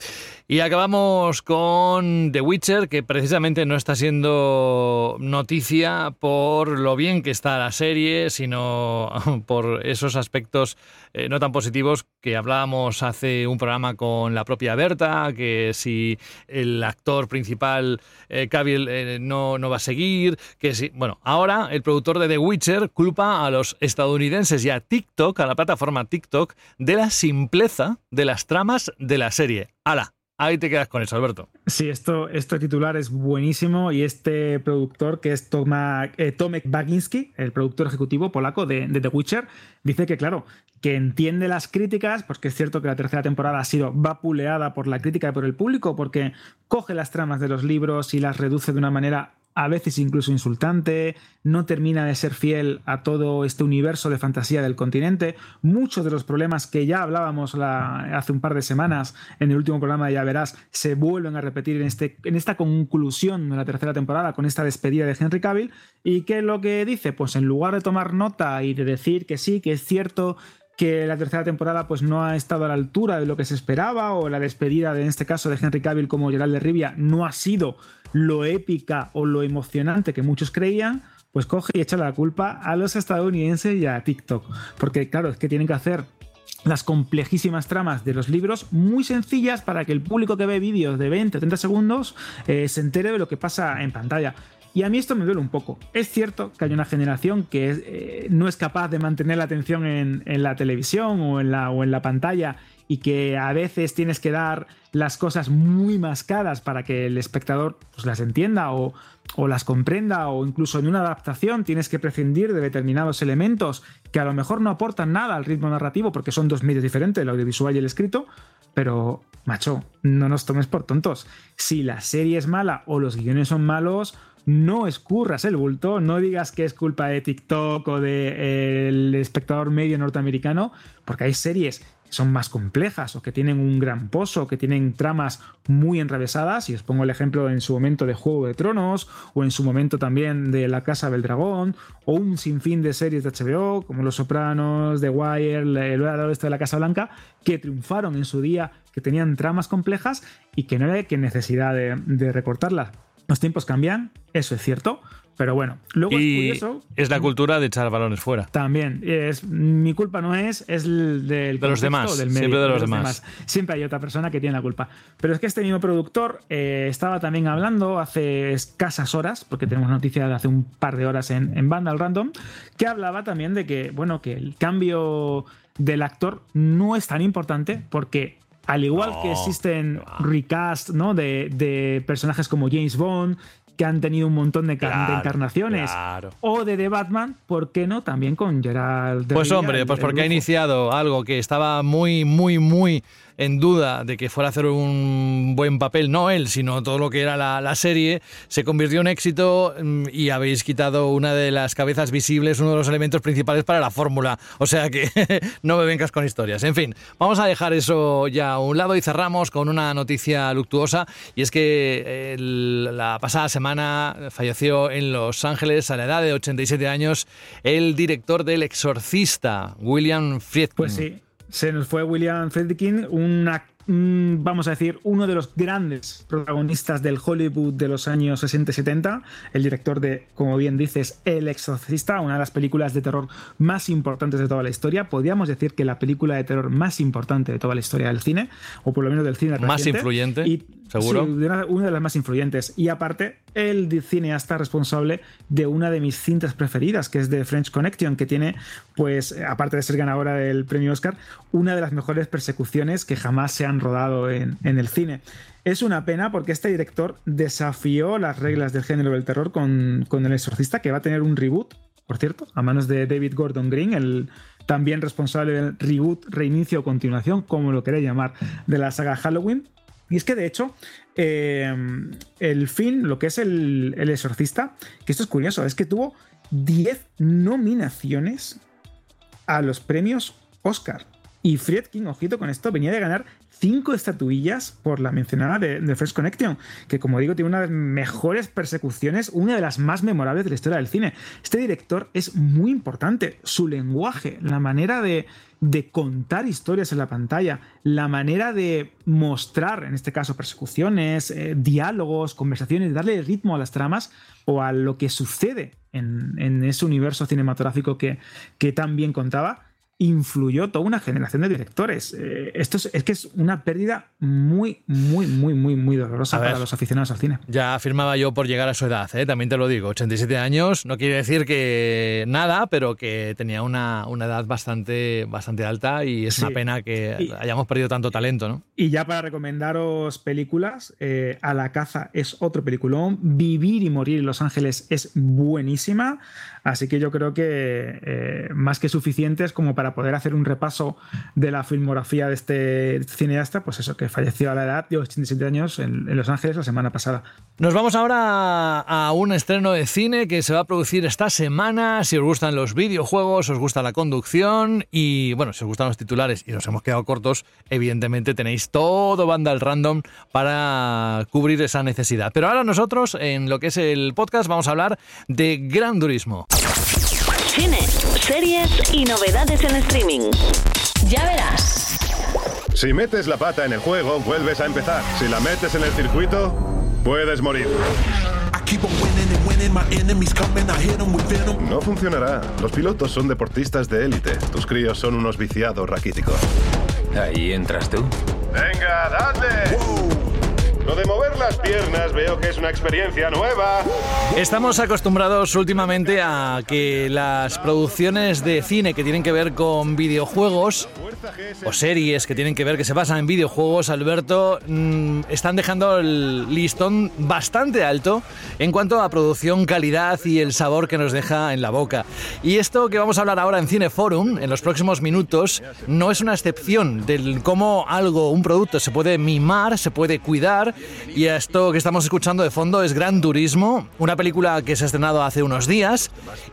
Y acabamos con The Witcher, que precisamente no está siendo noticia por lo bien que está la serie, sino por esos aspectos eh, no tan positivos que hablábamos hace un programa con la propia Berta, que si el actor principal, eh, eh, no, no va a seguir, que si... Bueno, ahora el productor de The Witcher culpa a los estadounidenses y a TikTok, a la plataforma TikTok, de la simpleza de las tramas de la serie. ¡Hala! Ahí te quedas con eso, Alberto. Sí, esto, este titular es buenísimo y este productor, que es Toma, eh, Tomek Baginski, el productor ejecutivo polaco de, de, The Witcher, dice que, claro, que entiende las críticas, porque es cierto que la tercera temporada ha sido vapuleada por la crítica y por el público, porque coge las tramas de los libros y las reduce de una manera a veces incluso insultante, no termina de ser fiel a todo este universo de fantasía del continente. Muchos de los problemas que ya hablábamos hace un par de semanas en el último programa Ya Verás se vuelven a repetir en, este, en esta conclusión de la tercera temporada con esta despedida de Henry Cavill. ¿Y qué es lo que dice? Pues en lugar de tomar nota y de decir que sí, que es cierto que la tercera temporada pues no ha estado a la altura de lo que se esperaba o la despedida de, en este caso de Henry Cavill como Gerald de Rivia no ha sido lo épica o lo emocionante que muchos creían, pues coge y echa la culpa a los estadounidenses y a TikTok. Porque claro, es que tienen que hacer las complejísimas tramas de los libros muy sencillas para que el público que ve vídeos de 20 o 30 segundos eh, se entere de lo que pasa en pantalla. Y a mí esto me duele un poco. Es cierto que hay una generación que eh, no es capaz de mantener la atención en, la televisión o en la pantalla y que a veces tienes que dar las cosas muy mascadas para que el espectador pues, las entienda o, las comprenda o incluso en una adaptación tienes que prescindir de determinados elementos que a lo mejor no aportan nada al ritmo narrativo porque son dos medios diferentes, el audiovisual y el escrito, pero macho, no nos tomes por tontos. Si la serie es mala o los guiones son malos, no escurras el bulto, no digas que es culpa de TikTok o del espectador medio norteamericano, porque hay series son más complejas o que tienen un gran pozo, que tienen tramas muy enrevesadas, y os pongo el ejemplo en su momento de Juego de Tronos, o en su momento también de La Casa del Dragón, o un sinfín de series de HBO, como Los Sopranos, The Wire, el oeste de la Casa Blanca, que triunfaron en su día, que tenían tramas complejas y que no había que necesidad de, de recortarlas. Los tiempos cambian, eso es cierto, Pero bueno, luego y es curioso. es la cultura de echar balones fuera. También, es, mi culpa no es, es el del De los demás, del medio, siempre de los demás. Siempre hay otra persona que tiene la culpa. Pero es que este mismo productor eh, estaba también hablando hace escasas horas, porque tenemos noticia de hace un par de horas en, en Vandal Random, que hablaba también de que, bueno, que el cambio del actor no es tan importante porque al igual que existen recast ¿no? de, de personajes como James Bond, que han tenido un montón de, encarnaciones, claro. o de The Batman, ¿por qué no? También con Gerald Pues hombre, pues porque ha iniciado algo que estaba muy, muy, muy en duda de que fuera a hacer un buen papel, no él, sino todo lo que era la, serie, se convirtió en éxito mm, y habéis quitado una de las cabezas visibles, uno de los elementos principales para la fórmula. O sea que no me vengas con historias. En fin, vamos a dejar eso ya a un lado y cerramos con una noticia luctuosa y es que la pasada semana falleció en Los Ángeles a la edad de 87 años el director del Exorcista, William Friedkin. Pues sí, se nos fue William Friedkin, una- un, vamos a decir, uno de los grandes protagonistas del Hollywood de los años 60 y 70, el director de, como bien dices, El Exorcista, una de las películas de terror más importantes de toda la historia. Podríamos decir que la película de terror más importante de toda la historia del cine, o por lo menos del cine Más influyente, Y- seguro. Sí, una, una de las más influyentes. Y aparte, el cineasta responsable de una de mis cintas preferidas, que es de French Connection, que tiene, pues, aparte de ser ganadora del premio Oscar, una de las mejores persecuciones que jamás se han rodado en, el cine. Es una pena porque este director desafió las reglas del género del terror con, con El Exorcista, que va a tener un reboot, por cierto, a manos de David Gordon Green, el también responsable del reboot, reinicio o continuación, como lo queréis llamar, de la saga Halloween. Y es que de hecho, eh, el fin, lo que es el, el exorcista, que esto es curioso, es que tuvo 10 nominaciones a los premios Oscar. Y Friedkin, ojito con esto, venía de ganar cinco estatuillas por la mencionada de, de Fresh Connection, que como digo tiene una de las mejores persecuciones, una de las más memorables de la historia del cine. Este director es muy importante, su lenguaje, la manera de, contar historias en la pantalla, la manera de mostrar, en este caso, persecuciones, eh, diálogos, conversaciones, darle ritmo a las tramas o a lo que sucede en, en ese universo cinematográfico que, que tan bien contaba influyó toda una generación de directores. Eh, esto es, es que es una pérdida muy, muy, muy, muy, muy dolorosa A ver. para los aficionados al cine. Ya afirmaba yo por llegar a su edad, ¿eh? también te lo digo, 87 años, no quiere decir que nada, pero que tenía una, una edad bastante, bastante alta y es una pena que Y- hayamos perdido tanto talento, ¿no? Y ya para recomendaros películas, eh, A la caza es otro peliculón, Vivir y morir en Los Ángeles es buenísima, así que yo creo que más que suficientes como para poder hacer un repaso de la filmografía de este cineasta, pues eso, que falleció a la edad de 87 años en, Los Ángeles la semana pasada. Nos vamos ahora a un estreno de cine que se va a producir esta semana. Si os gustan los videojuegos, os gusta la conducción y, bueno, si os gustan los titulares y nos hemos quedado cortos, evidentemente tenéis todo Vandal Random para cubrir esa necesidad. Pero ahora nosotros, en lo que es el podcast, vamos a hablar de Gran Turismo. Cine, series y novedades en streaming. Ya verás. Si metes la pata en el juego, vuelves a empezar. Si la metes en el circuito, puedes morir. No funcionará. Los pilotos son deportistas de élite. Tus críos son unos viciados raquíticos. Ahí entras tú. ¡Venga, dadle! Lo de mover las piernas veo que es una experiencia nueva. Estamos acostumbrados últimamente a que las producciones de cine que tienen que ver con videojuegos o series que tienen que ver que se basan en videojuegos, Alberto, mm, están dejando el listón bastante alto en cuanto a producción, calidad y el sabor que nos deja en la boca. Y esto que vamos a hablar ahora en Cineforum, en los próximos minutos, no es una excepción del cómo algo, un producto, se puede mimar, se puede cuidar. Y esto que estamos escuchando de fondo es Gran Turismo, una película que se ha estrenado hace unos días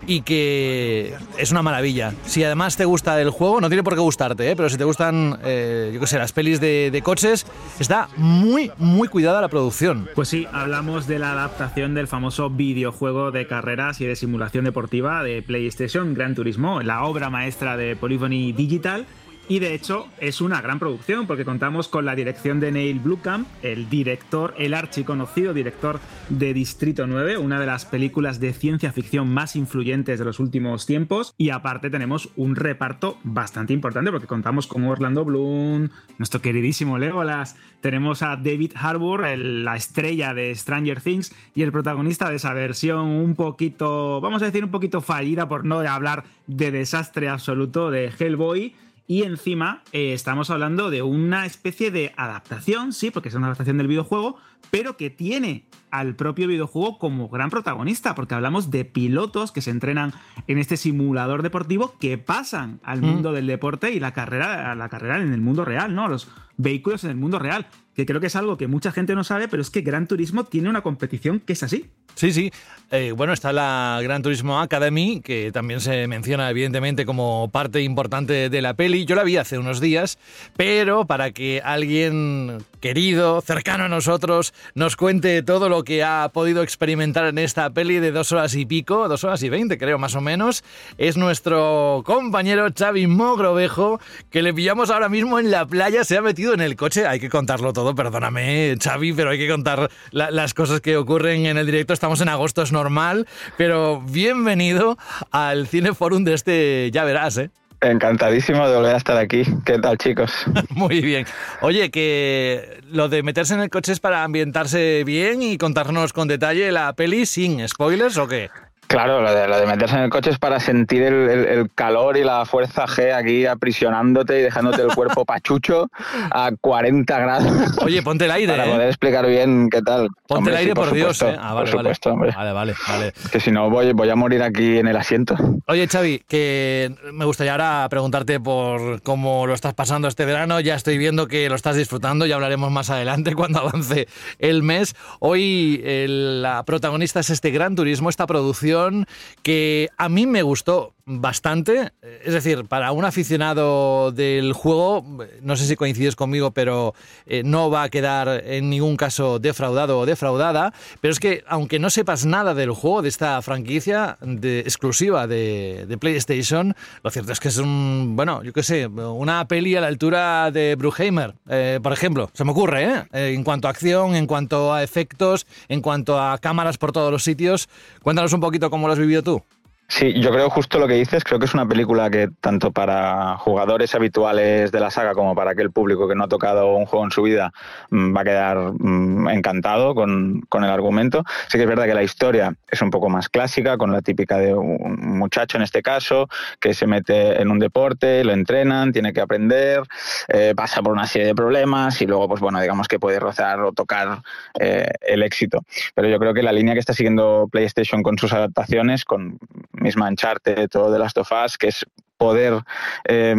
y que es una maravilla. Si además te gusta el juego, no tiene por qué gustarte, ¿eh? pero si te gustan, eh, yo qué sé, las pelis de, de coches, está muy, muy cuidada la producción. Pues sí, hablamos de la adaptación del famoso videojuego de carreras y de simulación deportiva de PlayStation, Gran Turismo, la obra maestra de Polyphony Digital. Y de hecho es una gran producción porque contamos con la dirección de Neil Blomkamp, el director, el archiconocido director de Distrito 9, una de las películas de ciencia ficción más influyentes de los últimos tiempos. Y aparte tenemos un reparto bastante importante porque contamos con Orlando Bloom, nuestro queridísimo Legolas, tenemos a David Harbour, la estrella de Stranger Things y el protagonista de esa versión un poquito, vamos a decir un poquito fallida por no hablar de desastre absoluto de Hellboy. Y encima eh, estamos hablando de una especie de adaptación, sí, porque es una adaptación del videojuego, pero que tiene al propio videojuego como gran protagonista, porque hablamos de pilotos que se entrenan en este simulador deportivo que pasan al Mm. mundo del deporte y la carrera, la carrera en el mundo real, ¿no? Los vehículos en el mundo real, que creo que es algo que mucha gente no sabe, pero es que Gran Turismo tiene una competición que es así. Sí, sí. Eh, bueno, está la Gran Turismo Academy, que también se menciona evidentemente como parte importante de la peli. Yo la vi hace unos días, pero para que alguien querido, cercano a nosotros, nos cuente todo lo que ha podido experimentar en esta peli de dos horas y pico, dos horas y veinte creo más o menos, es nuestro compañero Xavi Mogrovejo, que le pillamos ahora mismo en la playa, se ha metido en el coche, hay que contarlo todo, perdóname Xavi, pero hay que contar la- las cosas que ocurren en el directo, estamos en agosto, es normal, pero bienvenido al Cineforum de este, ya verás, ¿eh? Encantadísimo de volver a estar aquí. ¿Qué tal, chicos? Muy bien. Oye, que lo de meterse en el coche es para ambientarse bien y contarnos con detalle la peli sin spoilers o qué? Claro, lo de, lo de meterse en el coche es para sentir el, el- el calor y la fuerza G aquí aprisionándote y dejándote el cuerpo pachucho a 40 grados. Oye, ponte el aire. Para ¿eh? poder explicar bien qué tal. Ponte Hombre, el aire sí, por, Dios, supuesto, ¿eh? Ah, vale, por vale. supuesto, hombre. Vale, vale, vale. Que si no voy, voy a morir aquí en el asiento. Oye, Xavi, que me gustaría ahora preguntarte por cómo lo estás pasando este verano. Ya estoy viendo que lo estás disfrutando, ya hablaremos más adelante cuando avance el mes. Hoy el- la protagonista es este Gran Turismo, esta producción que a mí me gustó bastante. Es decir, para un aficionado del juego, no sé si coincides conmigo, pero eh, no va a quedar en ningún caso defraudado o defraudada. Pero es que, aunque no sepas nada del juego, de esta franquicia de, exclusiva de, PlayStation, lo cierto es que es un, bueno, yo qué sé, una peli a la altura de Bruheimer, eh, por ejemplo. Se me ocurre, ¿eh? Eh, En cuanto a acción, en cuanto a efectos, en cuanto a cámaras por todos los sitios. Cuéntanos un poquito cómo lo has vivido tú. Sí, yo creo justo lo que dices, creo que es una película que tanto para jugadores habituales de la saga como para aquel público que no ha tocado un juego en su vida mm, va a quedar mm, encantado con, con el argumento. Sí que es verdad que la historia es un poco más clásica, con la típica de un muchacho en este caso que se mete en un deporte, lo entrenan, tiene que aprender, eh, pasa por una serie de problemas y luego, pues bueno, digamos que puede rozar o tocar eh, el éxito. Pero yo creo que la línea que está siguiendo PlayStation con sus adaptaciones, con misma Uncharted, todo de Last of que es poder eh,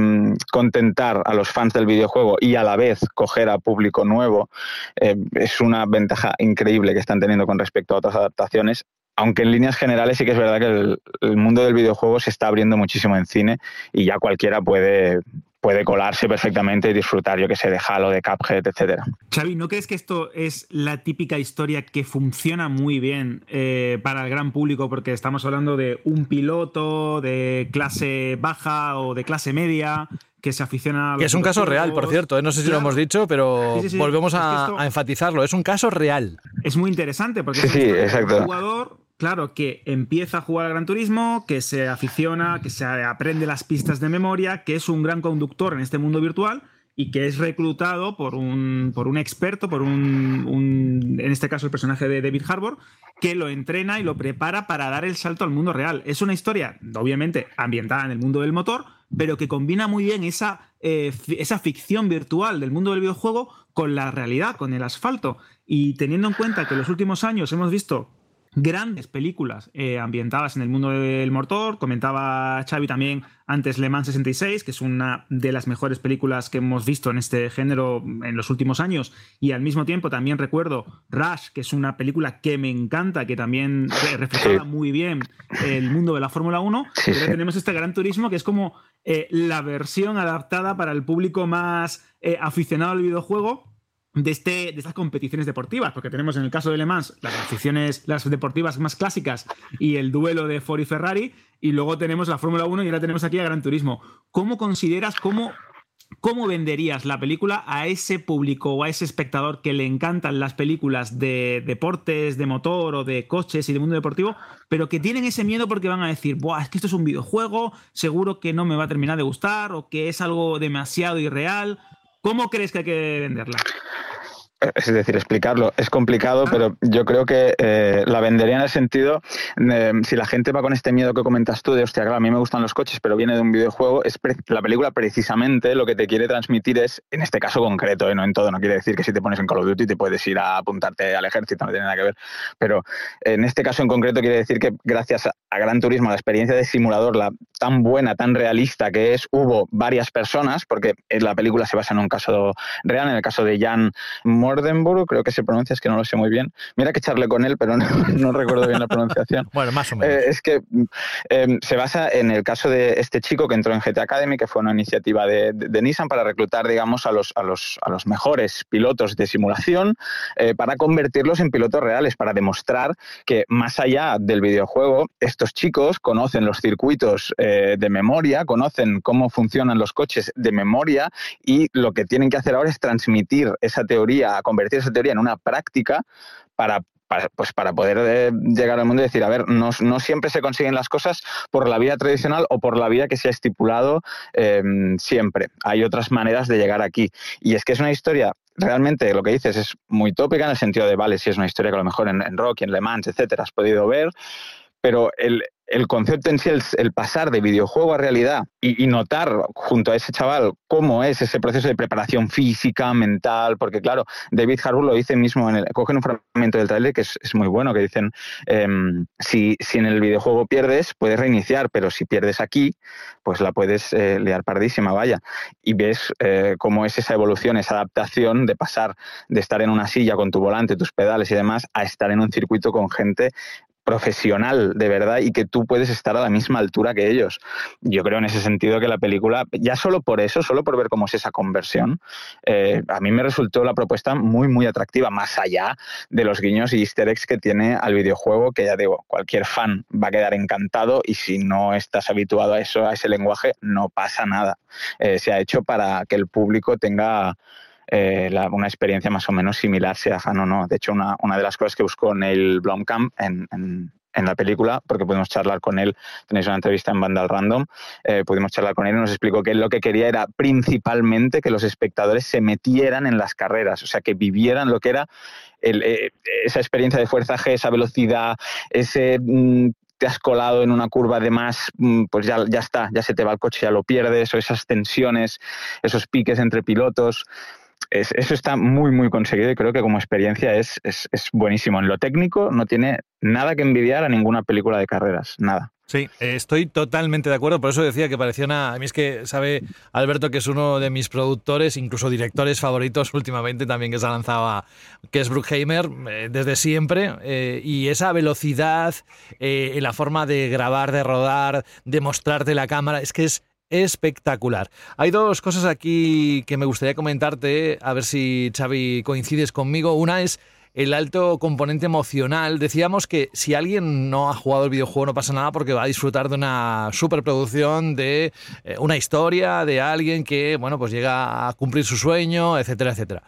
contentar a los fans del videojuego y a la vez coger a público nuevo, eh, es una ventaja increíble que están teniendo con respecto a otras adaptaciones. Aunque en líneas generales sí que es verdad que el mundo del videojuego se está abriendo muchísimo en cine y ya cualquiera puede, puede colarse perfectamente y disfrutar, yo que sé, de Halo, de Cuphead, etcétera. Xavi, ¿no crees que esto es la típica historia que funciona muy bien eh, para el gran público? Porque estamos hablando de un piloto de clase baja o de clase media que se aficiona a Que es un caso real, por cierto. ¿eh? No sé si lo hemos dicho, pero Sí, sí, sí. volvemos Es que a, esto- a enfatizarlo. Es un caso real. Es muy interesante porque Sí, es un jugador, claro, que empieza a jugar al Gran Turismo, que se aficiona, que se aprende las pistas de memoria, que es un gran conductor en este mundo virtual y que es reclutado por un, por un experto, por un, un- en este caso el personaje de David Harbour, que lo entrena y lo prepara para dar el salto al mundo real. Es una historia, obviamente, ambientada en el mundo del motor, pero que combina muy bien esa, eh, esa ficción virtual del mundo del videojuego con la realidad, con el asfalto. Y teniendo en cuenta que en los últimos años hemos visto grandes películas eh, ambientadas en el mundo del motor. Comentaba Xavi también antes Le Mans 66, que es una de las mejores películas que hemos visto en este género en los últimos años. Y al mismo tiempo también recuerdo Rush, que es una película que me encanta, que también re- reflejaba muy bien el mundo de la Fórmula 1. Sí, Pero sí. tenemos este Gran Turismo, que es como eh, la versión adaptada para el público más eh, aficionado al videojuego de, este, de estas competiciones deportivas, porque tenemos en el caso de Le Mans las aficiones, las deportivas más clásicas y el duelo de Ford y Ferrari, y luego tenemos la Fórmula 1 y ahora tenemos aquí a Gran Turismo. ¿Cómo consideras, cómo ¿Cómo venderías la película a ese público o a ese espectador que le encantan las películas de deportes, de motor o de coches y de mundo deportivo, pero que tienen ese miedo porque van a decir, Buah, es que esto es un videojuego, seguro que no me va a terminar de gustar o que es algo demasiado irreal? ¿Cómo crees que hay que venderla? Es decir, explicarlo es complicado, pero yo creo que eh, la vendería en el sentido, de, si la gente va con este miedo que comentas tú, de hostia, claro, a mí me gustan los coches, pero viene de un videojuego, es la película precisamente lo que te quiere transmitir es, en este caso concreto, ¿eh? no en todo, no quiere decir que si te pones en Call of Duty te puedes ir a apuntarte al ejército, no tiene nada que ver, pero en este caso en concreto quiere decir que gracias a Gran Turismo, la experiencia de simulador, la tan buena, tan realista que es, hubo varias personas, porque la película se basa en un caso real, en el caso de Jan Mordenburg, creo que se pronuncia, es que no lo sé muy bien. Mira que charle con él, pero no, recuerdo bien la pronunciación. bueno, más o menos. Eh, es que em, se basa en el caso de este chico que entró en GT Academy, que fue una iniciativa de, Nissan para reclutar, digamos, a los, a los, a los mejores pilotos de simulación eh, para convertirlos en pilotos reales, para demostrar que más allá del videojuego, estos chicos conocen los circuitos eh, de memoria, conocen cómo funcionan los coches de memoria y lo que tienen que hacer ahora es transmitir esa teoría convertir esa teoría en una práctica para, pues para poder eh, llegar al mundo y decir, a ver, no, siempre se consiguen las cosas por la vía tradicional o por la vía que se ha estipulado em, siempre. Hay otras maneras de llegar aquí. Y es que es una historia realmente lo que dices es muy tópica en el sentido de, vale, si es una historia que a lo mejor en, en Rocky, en Le Mans, etcétera, has podido ver, pero el, el concepto en sí, el, pasar de videojuego a realidad y, notar junto a ese chaval cómo es ese proceso de preparación física, mental, porque claro, David Harbour lo dice mismo, en el, cogen un fragmento del trailer que es, muy bueno, que dicen, em, si, si, en el videojuego pierdes, puedes reiniciar, pero si pierdes aquí, pues la puedes eh, liar pardísima, vaya. Y ves eh, cómo es esa evolución, esa adaptación de pasar de estar en una silla con tu volante, tus pedales y demás, a estar en un circuito con gente profesional de verdad y que tú puedes estar a la misma altura que ellos. Yo creo en ese sentido que la película, ya solo por eso, solo por ver cómo es esa conversión, eh, a mí me resultó la propuesta muy, muy atractiva, más allá de los guiños y easter eggs que tiene al videojuego, que ya digo, cualquier fan va a quedar encantado y si no estás habituado a eso, a ese lenguaje, no pasa nada. Eh, se ha hecho para que el público tenga eh, una experiencia más o menos similar, sea fan o no. De hecho, una, de las cosas que buscó Neil Blomkamp en, la película, porque pudimos charlar con él, tenéis una entrevista en Vandal Random, eh, pudimos charlar con él y nos explicó que él lo que quería era principalmente que los espectadores se metieran en las carreras, o sea, que vivieran lo que era eh, esa experiencia de fuerza G, esa velocidad, ese mm, te has colado en una curva de más, mm, pues ya está, ya se te va el coche, ya lo pierdes, o esas tensiones, esos piques entre pilotos eso está muy, muy conseguido y creo que como experiencia es, es, buenísimo. En lo técnico no tiene nada que envidiar a ninguna película de carreras, nada. Sí, estoy totalmente de acuerdo. Por eso decía que parecía una. A mí es que sabe Alberto que es uno de mis productores, incluso directores favoritos últimamente también que se ha lanzado que es Bruckheimer eh, desde siempre. Eh, y esa velocidad eh, la forma de grabar, de rodar, de mostrarte la cámara, es que es espectacular. Hay dos cosas aquí que me gustaría comentarte, a ver si Xavi coincides conmigo. Una es el alto componente emocional. Decíamos que si alguien no ha jugado el videojuego no pasa nada porque va a disfrutar de una superproducción, de eh, una historia, de alguien que, bueno, pues llega a cumplir su sueño, etcétera, etcétera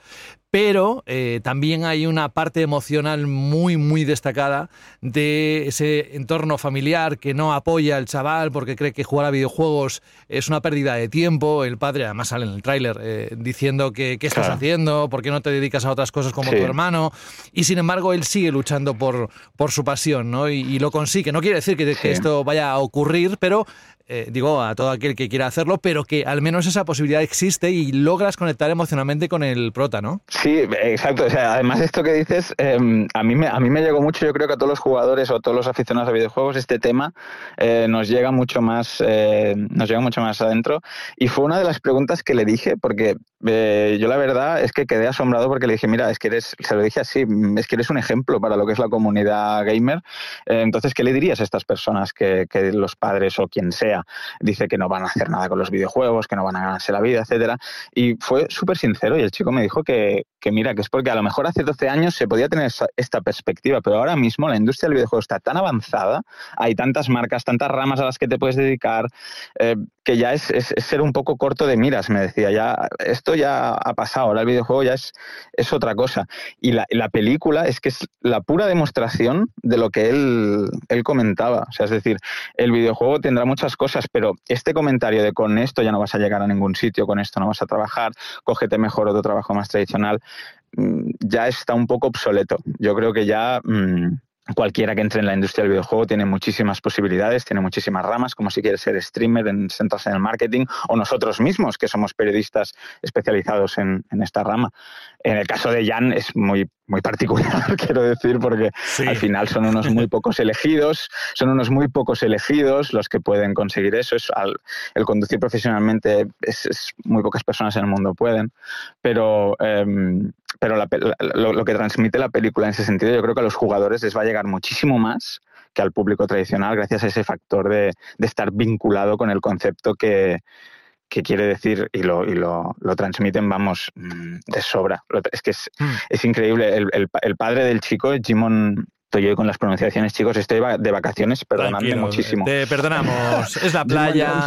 pero eh, también hay una parte emocional muy, muy destacada de ese entorno familiar que no apoya al chaval porque cree que jugar a videojuegos es una pérdida de tiempo. El padre, además, sale en el tráiler eh, diciendo que qué estás haciendo, por qué no te dedicas a otras cosas como tu hermano. Y sin embargo, él sigue luchando por, por su pasión ¿no? y, lo consigue. No quiere decir que, que esto vaya a ocurrir, pero eh, digo, a todo aquel que quiera hacerlo, pero que al menos esa posibilidad existe y logras conectar emocionalmente con el prota, ¿no? Sí, exacto. O sea, además de esto que dices, em, a, mí me, a mí me llegó mucho, yo creo que a todos los jugadores o todos los aficionados a videojuegos, este tema eh, nos llega mucho más, eh, nos llega mucho más adentro. Y fue una de las preguntas que le dije, porque yo la verdad es que quedé asombrado porque le dije, mira, es que eres, se lo dije así, es que eres un ejemplo para lo que es la comunidad gamer. entonces, ¿qué le dirías a estas personas que, que los padres o quien sea dice que no van a hacer nada con los videojuegos, que no van a ganarse la vida, etcétera. Y fue súper sincero y el chico me dijo que, mira, que es porque a lo mejor hace 12 años se podía tener esta perspectiva, pero ahora mismo la industria del videojuego está tan avanzada, hay tantas marcas, tantas ramas a las que te puedes dedicar, eh, que ya es, ser un poco corto de miras, me decía, ya esto ya ha pasado, ahora el videojuego ya es, es otra cosa. Y la, la película es que es la pura demostración de lo que él, él comentaba. O sea, es decir, el videojuego tendrá muchas cosas, pero este comentario de con esto ya no vas a llegar a ningún sitio, con esto no vas a trabajar, cógete mejor otro trabajo más tradicional, mm, ya está un poco obsoleto. Yo creo que ya... Mm, cualquiera que entre en la industria del videojuego tiene muchísimas posibilidades, tiene muchísimas ramas, como si quieres ser streamer, en, centrarse en el marketing, o nosotros mismos, que somos periodistas especializados en, esta rama. En el caso de Jan es muy, muy particular, quiero decir, porque al final son unos muy pocos elegidos, son unos muy pocos elegidos los que pueden conseguir eso. Es el conducir profesionalmente es, muy pocas personas en el mundo pueden, pero em, pero lo, que transmite la película en ese sentido, yo creo que a los jugadores les va a llegar muchísimo más que al público tradicional gracias a ese factor de, estar vinculado con el concepto que, quiere decir y lo, y lo, transmiten, vamos, mm, de sobra. Es que es, hmm. increíble. El, el, padre del chico, Jimon Estoy yo con las pronunciaciones, chicos. Estoy de vacaciones, perdonadme muchísimo. Te perdonamos. es la playa.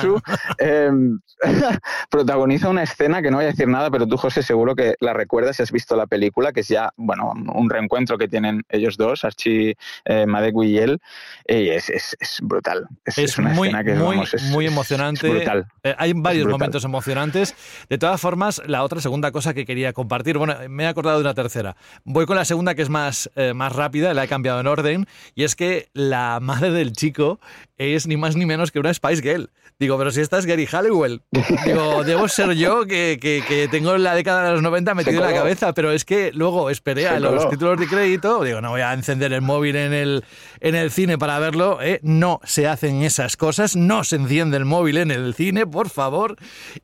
Em, protagoniza una escena que no voy a decir nada, pero tú, José, seguro que la recuerdas si has visto la película, que es ya, bueno, un reencuentro que tienen ellos dos, Archie eh, y él. Y es, es, es brutal. Es, una muy, escena que muy, muy emocionante. brutal. Eh, hay varios momentos emocionantes. De todas formas, la otra segunda cosa que quería compartir, bueno, me he acordado de una tercera. Voy con la segunda que es más, eh, más rápida, la he cambiado en orden, y es que la madre del chico es ni más ni menos que una Spice Girl. Digo, pero si esta es Gary Halliwell. Digo, debo ser yo que, que, tengo la década de los 90 metido en la cabeza, pero es que luego esperé a los títulos de crédito, digo, no voy a encender el móvil en el, en el cine para verlo, ¿eh? no se hacen esas cosas, no se enciende el móvil en el cine, por favor,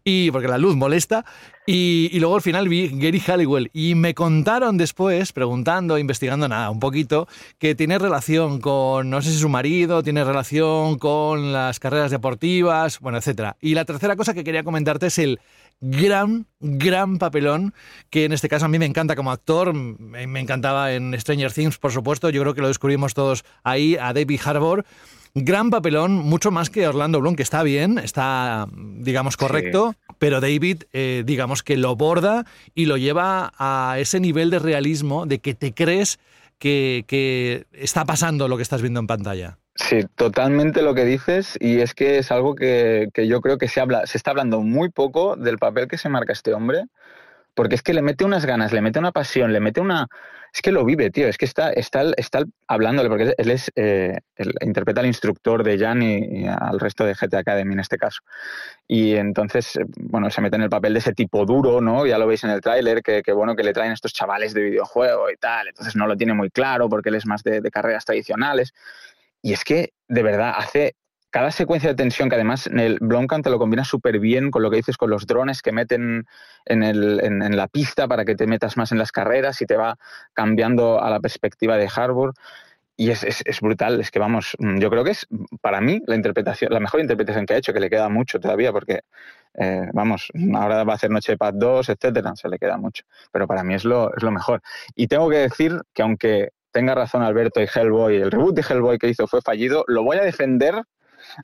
y porque la luz molesta, y, luego al final vi Gary Halliwell y me contaron después, preguntando, investigando nada, un poquito, que tiene relación con, no sé si su marido, tiene relación con las carreras deportivas, bueno, etcétera. Y la tercera cosa que quería comentarte es el gran, gran papelón, que en este caso a mí me encanta como actor, me encantaba en Stranger Things, por supuesto, yo creo que lo descubrimos todos ahí, a David Harbour. Gran papelón, mucho más que Orlando Bloom, que está bien, está, digamos, correcto, pero David, eh, digamos que lo borda y lo lleva a ese nivel de realismo de que te crees que, que está pasando lo que estás viendo en pantalla. Sí, totalmente lo que dices y es que es algo que, que, yo creo que se, habla, se está hablando muy poco del papel que se marca este hombre, porque es que le mete unas ganas, le mete una pasión, le mete una, es que lo vive, tío. Es que está, está, está hablándole, porque él es eh, interpreta al instructor de Jan y, al resto de GT Academy en este caso. Y entonces, eh, bueno, se mete en el papel de ese tipo duro, ¿no? Ya lo veis en el tráiler, que, bueno, que le traen estos chavales de videojuego y tal. Entonces no lo tiene muy claro porque él es más de carreras tradicionales. Y es que, de verdad, hace cada secuencia de tensión, que además en el Blomkamp te lo combina súper bien con lo que dices con los drones que meten en, el, en, la pista para que te metas más en las carreras y te va cambiando a la perspectiva de Harbour. Y es, brutal, es que vamos, mm, yo creo que es para mí la interpretación, la mejor interpretación que ha hecho, que le queda mucho todavía, porque eh, vamos, ahora va a hacer Noche de Paz 2, etcétera, se le queda mucho. Pero para mí es lo, es lo mejor. Y tengo que decir que aunque tenga razón Alberto y Hellboy, el reboot de Hellboy que hizo fue fallido, lo voy a defender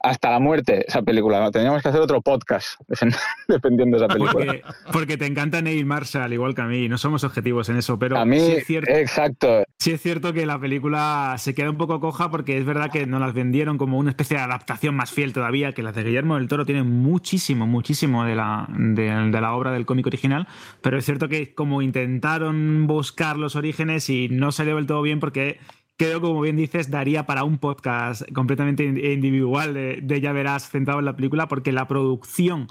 hasta la muerte esa película. Tendríamos que hacer otro podcast dependiendo de esa película. Porque, te encanta Neil Marshall, igual que a mí. No somos objetivos en eso, pero a mí, sí es cierto, exacto. Sí es cierto que la película se queda un poco coja porque es verdad que nos las vendieron como una especie de adaptación más fiel todavía, que las de Guillermo del Toro tienen muchísimo, muchísimo de la, de, de la obra del cómic original, pero es cierto que como intentaron buscar los orígenes y no salió del todo bien porque creo, como bien dices, daría para un podcast completamente individual de, Ya Verás centrado en la película, porque la producción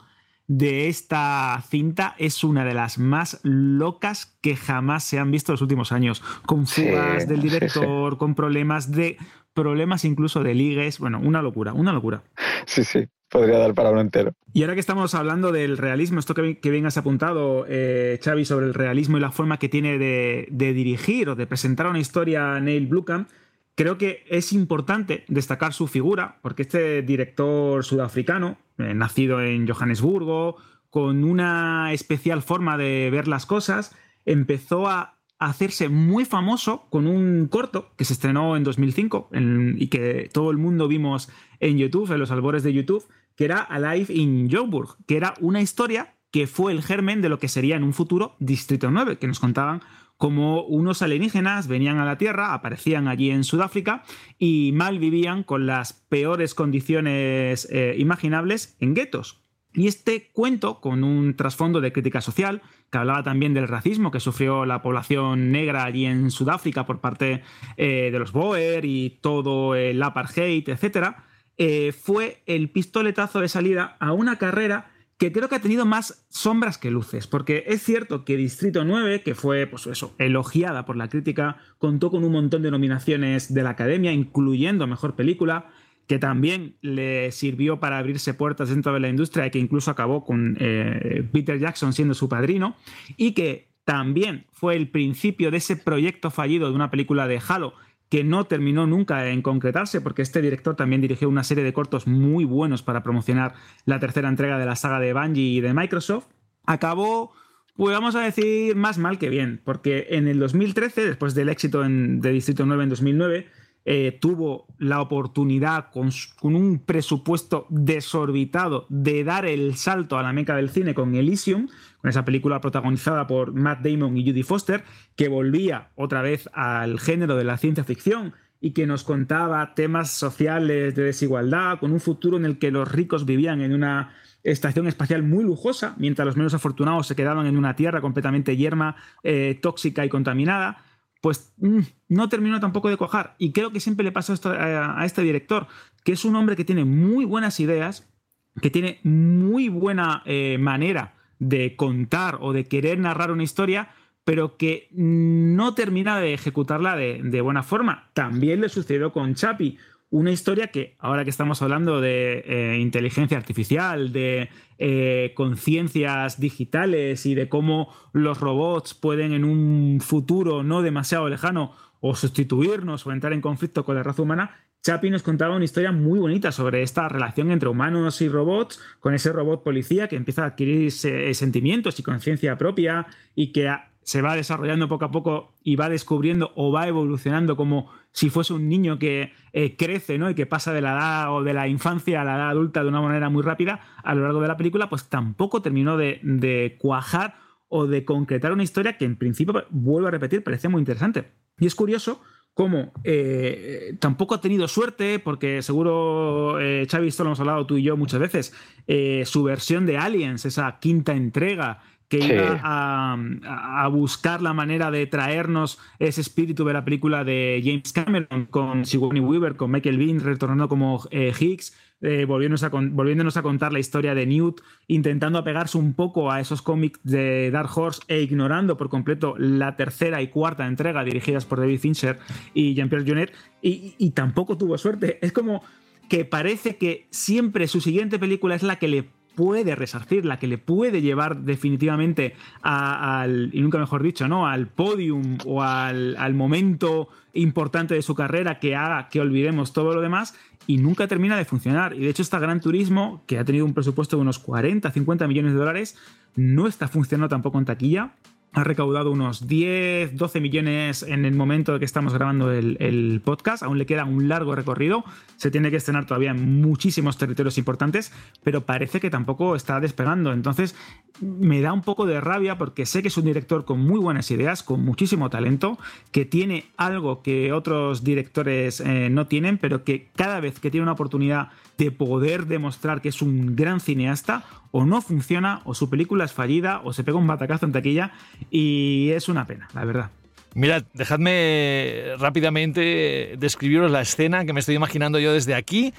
de esta cinta es una de las más locas que jamás se han visto en los últimos años. Con fugas del director, con problemas de problemas incluso de ligues. Bueno, una locura, una locura. Sí, sí podría dar para uno entero. Y ahora que estamos hablando del realismo, esto que, que bien has apuntado, eh, Xavi, sobre el realismo y la forma que tiene de, dirigir o de presentar una historia Neil Blomkamp, creo que es importante destacar su figura, porque este director sudafricano, eh, nacido en Johannesburgo, con una especial forma de ver las cosas, empezó a hacerse muy famoso con un corto que se estrenó en 2005 y que todo el mundo vimos en YouTube, en los albores de YouTube, que era Alive in Joburg, que era una historia que fue el germen de lo que sería en un futuro Distrito 9, que nos contaban cómo unos alienígenas venían a la Tierra, aparecían allí en Sudáfrica y mal vivían con las peores condiciones eh, imaginables en guetos. Y este cuento, con un trasfondo de crítica social, que hablaba también del racismo que sufrió la población negra allí en Sudáfrica por parte eh, de los Boer y todo el apartheid, etc., eh, fue el pistoletazo de salida a una carrera que creo que ha tenido más sombras que luces, porque es cierto que Distrito 9, que fue pues eso, elogiada por la crítica, contó con un montón de nominaciones de la Academia, incluyendo Mejor Película, que también le sirvió para abrirse puertas dentro de la industria y que incluso acabó con eh, Peter Jackson siendo su padrino, y que también fue el principio de ese proyecto fallido de una película de Halo que no terminó nunca en concretarse, porque este director también dirigió una serie de cortos muy buenos para promocionar la tercera entrega de la saga de Bungie y de Microsoft, acabó, pues vamos a decir, más mal que bien, porque en el 2013, después del éxito de Distrito 9 en 2009, eh, tuvo la oportunidad con, con, un presupuesto desorbitado de dar el salto a la meca del cine con Elysium, con esa película protagonizada por Matt Damon y Judy Foster, que volvía otra vez al género de la ciencia ficción y que nos contaba temas sociales de desigualdad, con un futuro en el que los ricos vivían en una estación espacial muy lujosa, mientras los menos afortunados se quedaban en una tierra completamente yerma, eh, tóxica y contaminada pues mm, no terminó tampoco de cojar. Y creo que siempre le pasa esto a, este director, que es un hombre que tiene muy buenas ideas, que tiene muy buena eh, manera de contar o de querer narrar una historia, pero que no termina de ejecutarla de, de buena forma. También le sucedió con Chapi una historia que, ahora que estamos hablando de eh, inteligencia artificial, de eh, conciencias digitales y de cómo los robots pueden en un futuro no demasiado lejano o sustituirnos o entrar en conflicto con la raza humana, Chapi nos contaba una historia muy bonita sobre esta relación entre humanos y robots, con ese robot policía que empieza a adquirir sentimientos y conciencia propia y que se va desarrollando poco a poco y va descubriendo o va evolucionando como si fuese un niño que eh, crece ¿no? y que pasa de la edad o de la infancia a la edad adulta de una manera muy rápida a lo largo de la película, pues tampoco terminó de, cuajar o de concretar una historia que en principio, vuelvo a repetir, parece muy interesante. Y es curioso cómo eh, tampoco ha tenido suerte, porque seguro, eh, Xavi, esto lo hemos hablado tú y yo muchas veces, eh, su versión de Aliens, esa quinta entrega, que iba a, buscar la manera de traernos ese espíritu de la película de James Cameron con Sigourney Weaver, con Michael Bean retornando como eh, Higgs, eh, volviéndonos, a volviéndonos, a contar la historia de Newt, intentando apegarse un poco a esos cómics de Dark Horse e ignorando por completo la tercera y cuarta entrega dirigidas por David Fincher y Jean-Pierre Jeunet, y, y tampoco tuvo suerte. Es como que parece que siempre su siguiente película es la que le puede resarcir, la que le puede llevar definitivamente al, y nunca mejor dicho, ¿no? Al podium o al, al, momento importante de su carrera que haga que olvidemos todo lo demás y nunca termina de funcionar. Y de hecho, esta Gran Turismo, que ha tenido un presupuesto de unos 40, 50 millones de dólares, no está funcionando tampoco en taquilla ha recaudado unos 10, 12 millones en el momento de que estamos grabando el, podcast. Aún le queda un largo recorrido. Se tiene que estrenar todavía en muchísimos territorios importantes, pero parece que tampoco está despegando. Entonces, me da un poco de rabia porque sé que es un director con muy buenas ideas, con muchísimo talento, que tiene algo que otros directores eh, no tienen, pero que cada vez que tiene una oportunidad de poder demostrar que es un gran cineasta, o no funciona, o su película es fallida, o se pega un batacazo en taquilla, y es una pena, la verdad. Mirad, dejadme rápidamente describiros la escena que me estoy imaginando yo desde aquí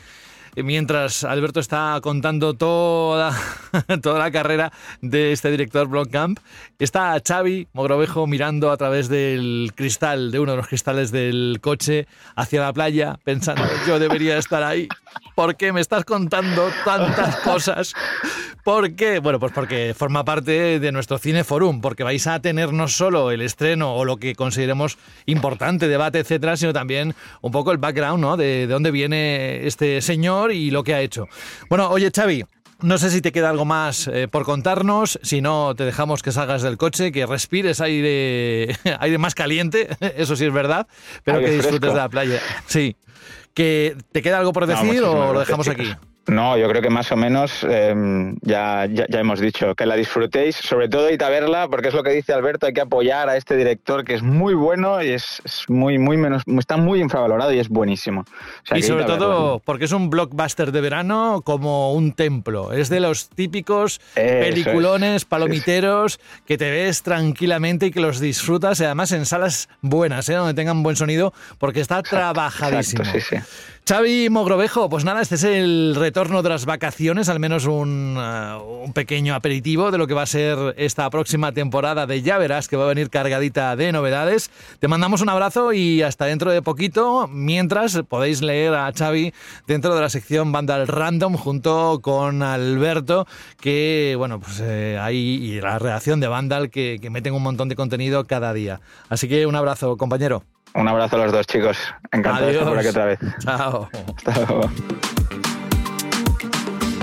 mientras Alberto está contando toda, toda la carrera de este director Blomkamp, está Xavi Mogrovejo mirando a través del cristal, de uno de los cristales del coche, hacia la playa, pensando, yo debería estar ahí. ¿Por qué me estás contando tantas cosas? ¿Por qué? Bueno, pues porque forma parte de nuestro Cine Forum, porque vais a tener no solo el estreno o lo que consideremos importante, debate, etcétera, sino también un poco el background, ¿no? De, de dónde viene este señor y lo que ha hecho. Bueno, oye, Xavi, no sé si te queda algo más eh, por contarnos, si no te dejamos que salgas del coche, que respires aire, aire más caliente, eso sí es verdad, pero que disfrutes de la playa. Sí. ¿Que ¿Te queda algo por decir o lo dejamos aquí? No, yo creo que más o menos eh, ya, ya, ya, hemos dicho que la disfrutéis, sobre todo y a verla, porque es lo que dice Alberto, hay que apoyar a este director que es muy bueno y es, es muy, muy menos, está muy infravalorado y es buenísimo. O sea, y sobre todo porque es un blockbuster de verano como un templo. Es de los típicos Eso peliculones es. palomiteros que te ves tranquilamente y que los disfrutas, y además en salas buenas, ¿eh? donde tengan buen sonido, porque está trabajadísimo. Exacto, sí, sí. Xavi Mogrovejo, pues nada, este es el retorno de las vacaciones, al menos un, uh, un, pequeño aperitivo de lo que va a ser esta próxima temporada de Ya Verás, que va a venir cargadita de novedades. Te mandamos un abrazo y hasta dentro de poquito, mientras podéis leer a Xavi dentro de la sección Vandal Random junto con Alberto, que bueno, pues eh, ahí y la redacción de Vandal que, que meten un montón de contenido cada día. Así que un abrazo, compañero. Un abrazo a los dos, chicos. Encantado Adiós. de estar por aquí otra vez. Chao. Hasta luego.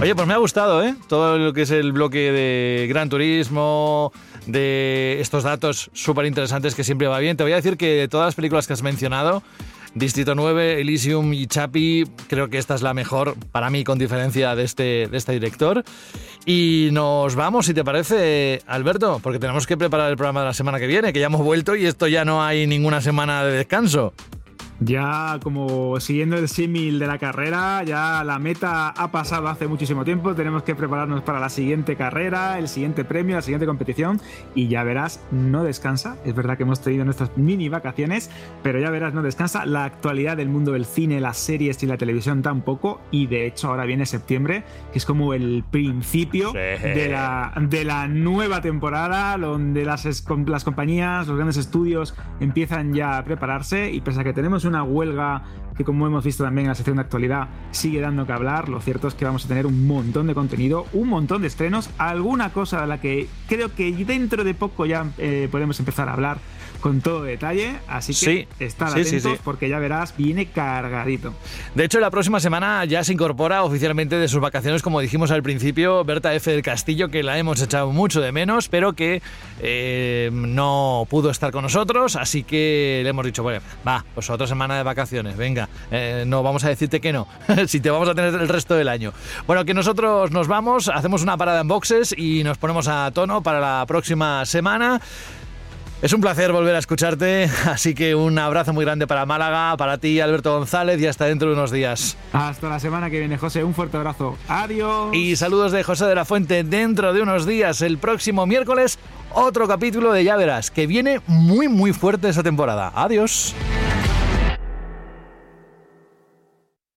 Oye, pues me ha gustado, ¿eh? Todo lo que es el bloque de Gran Turismo, de estos datos súper interesantes que siempre va bien. Te voy a decir que de todas las películas que has mencionado, Distrito 9, Elysium y Chapi, creo que esta es la mejor para mí con diferencia de este, de este director. Y nos vamos, si te parece, Alberto, porque tenemos que preparar el programa de la semana que viene, que ya hemos vuelto y esto ya no hay ninguna semana de descanso. Ya como siguiendo el símil de la carrera, ya la meta ha pasado hace muchísimo tiempo, tenemos que prepararnos para la siguiente carrera, el siguiente premio, la siguiente competición. Y ya verás, no descansa, es verdad que hemos tenido nuestras mini vacaciones, pero ya verás, no descansa, la actualidad del mundo del cine, las series y la televisión tampoco. Y de hecho ahora viene septiembre, que es como el principio Sí. de, la, de la nueva temporada, donde las, las compañías, los grandes estudios empiezan ya a prepararse. Y pese a que tenemos una huelga que como hemos visto también en la sección de actualidad sigue dando que hablar, lo cierto es que vamos a tener un montón de contenido, un montón de estrenos, alguna cosa de la que creo que dentro de poco ya eh, podemos empezar a hablar con todo detalle, así que Sí, estar sí, atentos sí. porque ya verás, viene cargadito. De hecho, la próxima semana ya se incorpora oficialmente de sus vacaciones, como dijimos al principio, Berta F. del Castillo, que la hemos echado mucho de menos, pero que eh, no pudo estar con nosotros, así que le hemos dicho, bueno, va, pues otra semana de vacaciones, venga, eh, no vamos a decirte que no, si te vamos a tener el resto del año. Bueno, que nosotros nos vamos, hacemos una parada en boxes y nos ponemos a tono para la próxima semana. Es un placer volver a escucharte, así que un abrazo muy grande para Málaga, para ti, Alberto González, y hasta dentro de unos días. Hasta la semana que viene, José, un fuerte abrazo. Adiós. Y saludos de José de la Fuente dentro de unos días, el próximo miércoles, otro capítulo de Ya Verás, que viene muy muy fuerte esa temporada. Adiós.